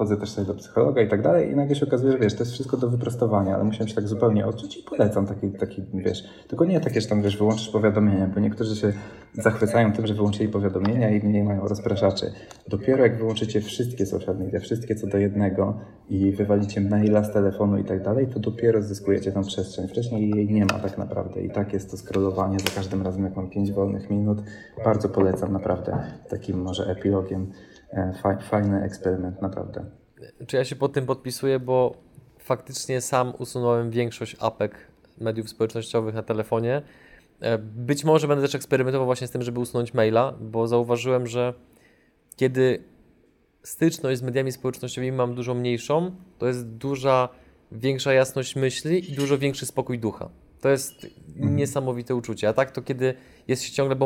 chodzę też sobie do psychologa i tak dalej i nagle się okazuje, że wiesz, to jest wszystko do wyprostowania, ale musiałem się tak zupełnie odczuć i polecam taki, taki wiesz, tylko nie takie, że tam, wiesz, wyłączysz powiadomienia, bo niektórzy się zachwycają tym, że wyłączyli powiadomienia i mniej mają rozpraszaczy. Dopiero jak wyłączycie wszystkie social media, wszystkie co do jednego i wywalicie maila z telefonu i tak dalej, to dopiero zyskujecie tą przestrzeń. Wcześniej jej nie ma tak naprawdę i tak jest to scrollowanie za każdym razem, jak mam 5 wolnych minut. Bardzo polecam naprawdę takim może epilogiem fajny eksperyment, naprawdę. Czy ja się pod tym podpisuję, bo faktycznie sam usunąłem większość apek mediów społecznościowych na telefonie. E, być może będę też eksperymentował właśnie z tym, żeby usunąć maila, bo zauważyłem, że kiedy styczność z mediami społecznościowymi mam dużo mniejszą, to jest duża, większa jasność myśli i dużo większy spokój ducha. To jest mhm. niesamowite uczucie. A tak to kiedy jest się ciągle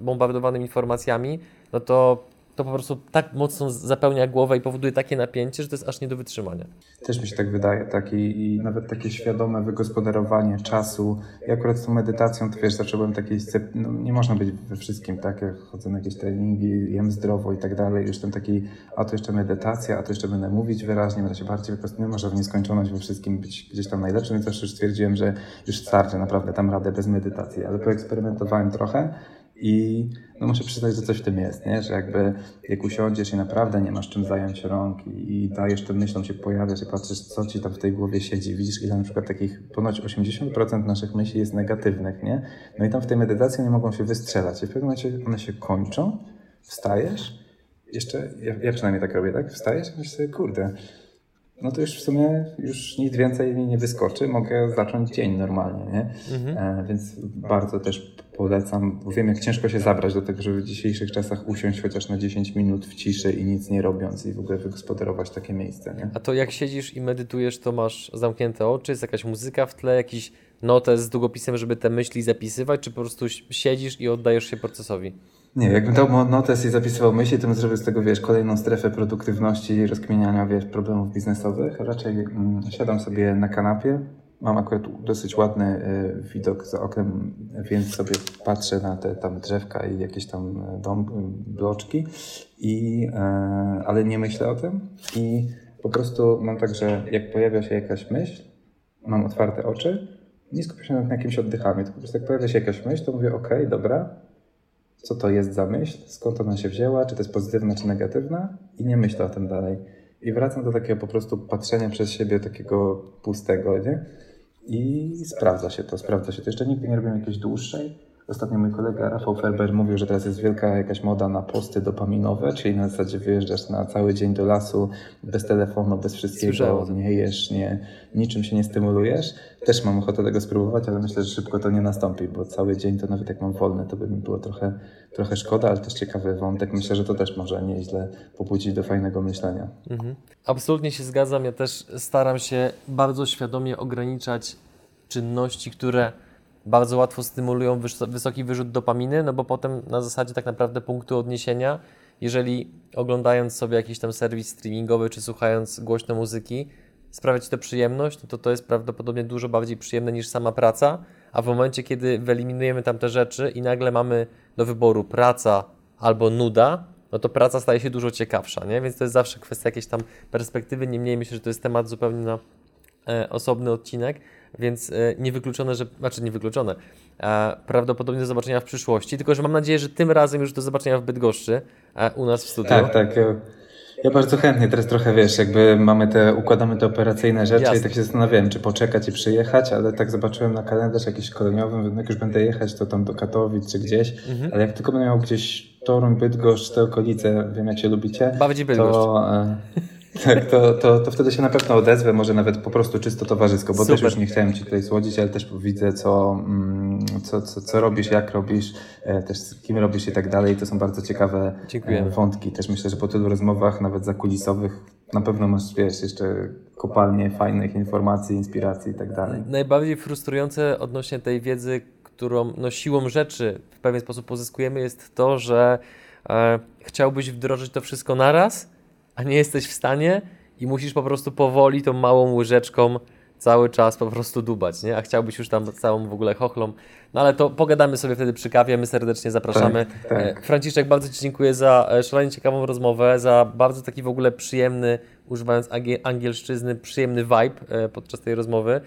bombardowanym informacjami, no to to po prostu tak mocno zapełnia głowę i powoduje takie napięcie, że to jest aż nie do wytrzymania. Też mi się tak wydaje, tak i, i nawet takie świadome wygospodarowanie czasu. Ja akurat z tą medytacją, to wiesz, zacząłem takiej, no, nie można być we wszystkim, tak, jak chodzę na jakieś treningi, jem zdrowo i tak dalej, już ten taki, a to jeszcze medytacja, a to jeszcze będę mówić wyraźnie, będę się bardziej wyprostować, nie może w nieskończoność we wszystkim być gdzieś tam najlepszym, więc też już stwierdziłem, że już starczy, naprawdę tam radę bez medytacji, ale poeksperymentowałem trochę i no muszę przyznać, że coś w tym jest, nie? że jakby jak usiądziesz i naprawdę nie masz czym zająć rąk i, i dajesz tym myślom się pojawiać i patrzysz, co ci tam w tej głowie siedzi, widzisz ile na przykład takich, ponoć 80% naszych myśli jest negatywnych, nie? No i tam w tej medytacji nie mogą się wystrzelać i w pewnym momencie one się kończą, wstajesz, jeszcze, ja, ja przynajmniej tak robię, tak? Wstajesz i myślisz sobie, kurde, no to już w sumie już nic więcej mi nie wyskoczy, mogę zacząć dzień normalnie, nie? Mhm. E, więc bardzo też polecam, bo wiem jak ciężko się zabrać do tego, żeby w dzisiejszych czasach usiąść chociaż na 10 minut w ciszy i nic nie robiąc i w ogóle wygospodarować takie miejsce, nie? A to jak siedzisz i medytujesz, to masz zamknięte oczy, jest jakaś muzyka w tle, jakiś notes z długopisem, żeby te myśli zapisywać, czy po prostu siedzisz i oddajesz się procesowi? Nie, jakbym dał notes i zapisywał myśli, to bym zrobił z tego, wiesz, kolejną strefę produktywności i rozkminiania, wiesz, problemów biznesowych. Raczej mm, siadam sobie na kanapie, Mam akurat dosyć ładny y, widok za oknem, więc sobie patrzę na te tam drzewka i jakieś tam e, dom, bloczki, i, e, ale nie myślę o tym. I po prostu mam tak, że jak pojawia się jakaś myśl, mam otwarte oczy, nie skupiam się na jakimś oddychami, tylko po prostu jak pojawia się jakaś myśl, to mówię, ok, dobra, co to jest za myśl, skąd ona się wzięła, czy to jest pozytywna, czy negatywna i nie myślę o tym dalej. I wracam do takiego po prostu patrzenia przez siebie takiego pustego, nie? I sprawdza się to, sprawdza się to. Jeszcze nigdy nie robiłem jakiejś dłuższej. Ostatnio mój kolega Rafał Ferber mówił, że teraz jest wielka jakaś moda na posty dopaminowe, czyli na zasadzie wyjeżdżasz na cały dzień do lasu bez telefonu, bez wszystkiego, nie jesz, nie, niczym się nie stymulujesz. Też mam ochotę tego spróbować, ale myślę, że szybko to nie nastąpi, bo cały dzień to nawet jak mam wolny, to by mi było trochę, trochę szkoda, ale też ciekawy wątek. Myślę, że to też może nieźle pobudzić do fajnego myślenia. Mhm. Absolutnie się zgadzam. Ja też staram się bardzo świadomie ograniczać czynności, które bardzo łatwo stymulują wysoki wyrzut dopaminy, no bo potem na zasadzie tak naprawdę punktu odniesienia, jeżeli oglądając sobie jakiś tam serwis streamingowy czy słuchając głośno muzyki, sprawia Ci to przyjemność, no to to jest prawdopodobnie dużo bardziej przyjemne niż sama praca, a w momencie, kiedy wyeliminujemy tam te rzeczy i nagle mamy do wyboru praca albo nuda, no to praca staje się dużo ciekawsza, nie? Więc to jest zawsze kwestia jakiejś tam perspektywy, niemniej myślę, że to jest temat zupełnie na e, osobny odcinek, więc e, niewykluczone, że, znaczy niewykluczone, e, prawdopodobnie do zobaczenia w przyszłości, tylko że mam nadzieję, że tym razem już do zobaczenia w Bydgoszczy, e, u nas w studiu. Tak, tak. Ja, bardzo chętnie, teraz trochę wiesz, jakby mamy te, układamy te operacyjne rzeczy Jasne. i tak się zastanawiałem, czy poczekać i przyjechać, ale tak zobaczyłem na kalendarz jakiś szkoleniowy, jak już będę jechać, to tam do Katowic czy gdzieś, mhm. ale jak tylko będę miał gdzieś Toruń, Bydgoszcz, te okolice, wiem jak się lubicie, Bardziej Bydgoszcz. to... Tak, to, to, to wtedy się na pewno odezwę, może nawet po prostu czysto towarzysko, bo Super. też już nie chciałem Ci tutaj słodzić, ale też widzę, co, mm, co, co, co robisz, jak robisz, e, też z kim robisz i tak dalej. To są bardzo ciekawe Dziękuję. wątki. Też myślę, że po tylu rozmowach, nawet zakulisowych, na pewno masz, wiesz, jeszcze kopalnie fajnych informacji, inspiracji i tak dalej. Najbardziej frustrujące odnośnie tej wiedzy, którą no, siłą rzeczy w pewien sposób pozyskujemy, jest to, że e, chciałbyś wdrożyć to wszystko naraz, a nie jesteś w stanie i musisz po prostu powoli tą małą łyżeczką cały czas po prostu dubać, nie? A chciałbyś już tam całą w ogóle chochlą. No ale to pogadamy sobie wtedy przy kawie, my serdecznie zapraszamy. Tak, tak. E, Franciszek, bardzo Ci dziękuję za e, szalenie ciekawą rozmowę, za bardzo taki w ogóle przyjemny, używając angielszczyzny, przyjemny vibe e, podczas tej rozmowy.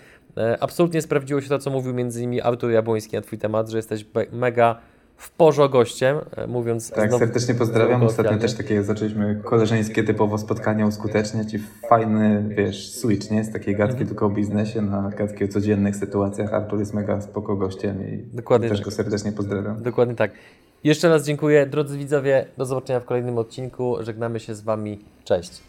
Absolutnie sprawdziło się to, co mówił między innymi Artur Jabłoński na Twój temat, że jesteś mega w porzo gościem, e, mówiąc Tak, znowu, serdecznie pozdrawiam. Ostatnio też takie zaczęliśmy koleżeńskie typowo spotkania uskuteczniać i fajny, wiesz, switch, nie? Z takiej gadki mhm. tylko o biznesie na gadki o codziennych sytuacjach. Artur jest mega spoko gościem i Dokładnie też tak. go serdecznie pozdrawiam. Dokładnie tak. Jeszcze raz dziękuję. Drodzy widzowie, do zobaczenia w kolejnym odcinku. Żegnamy się z Wami. Cześć.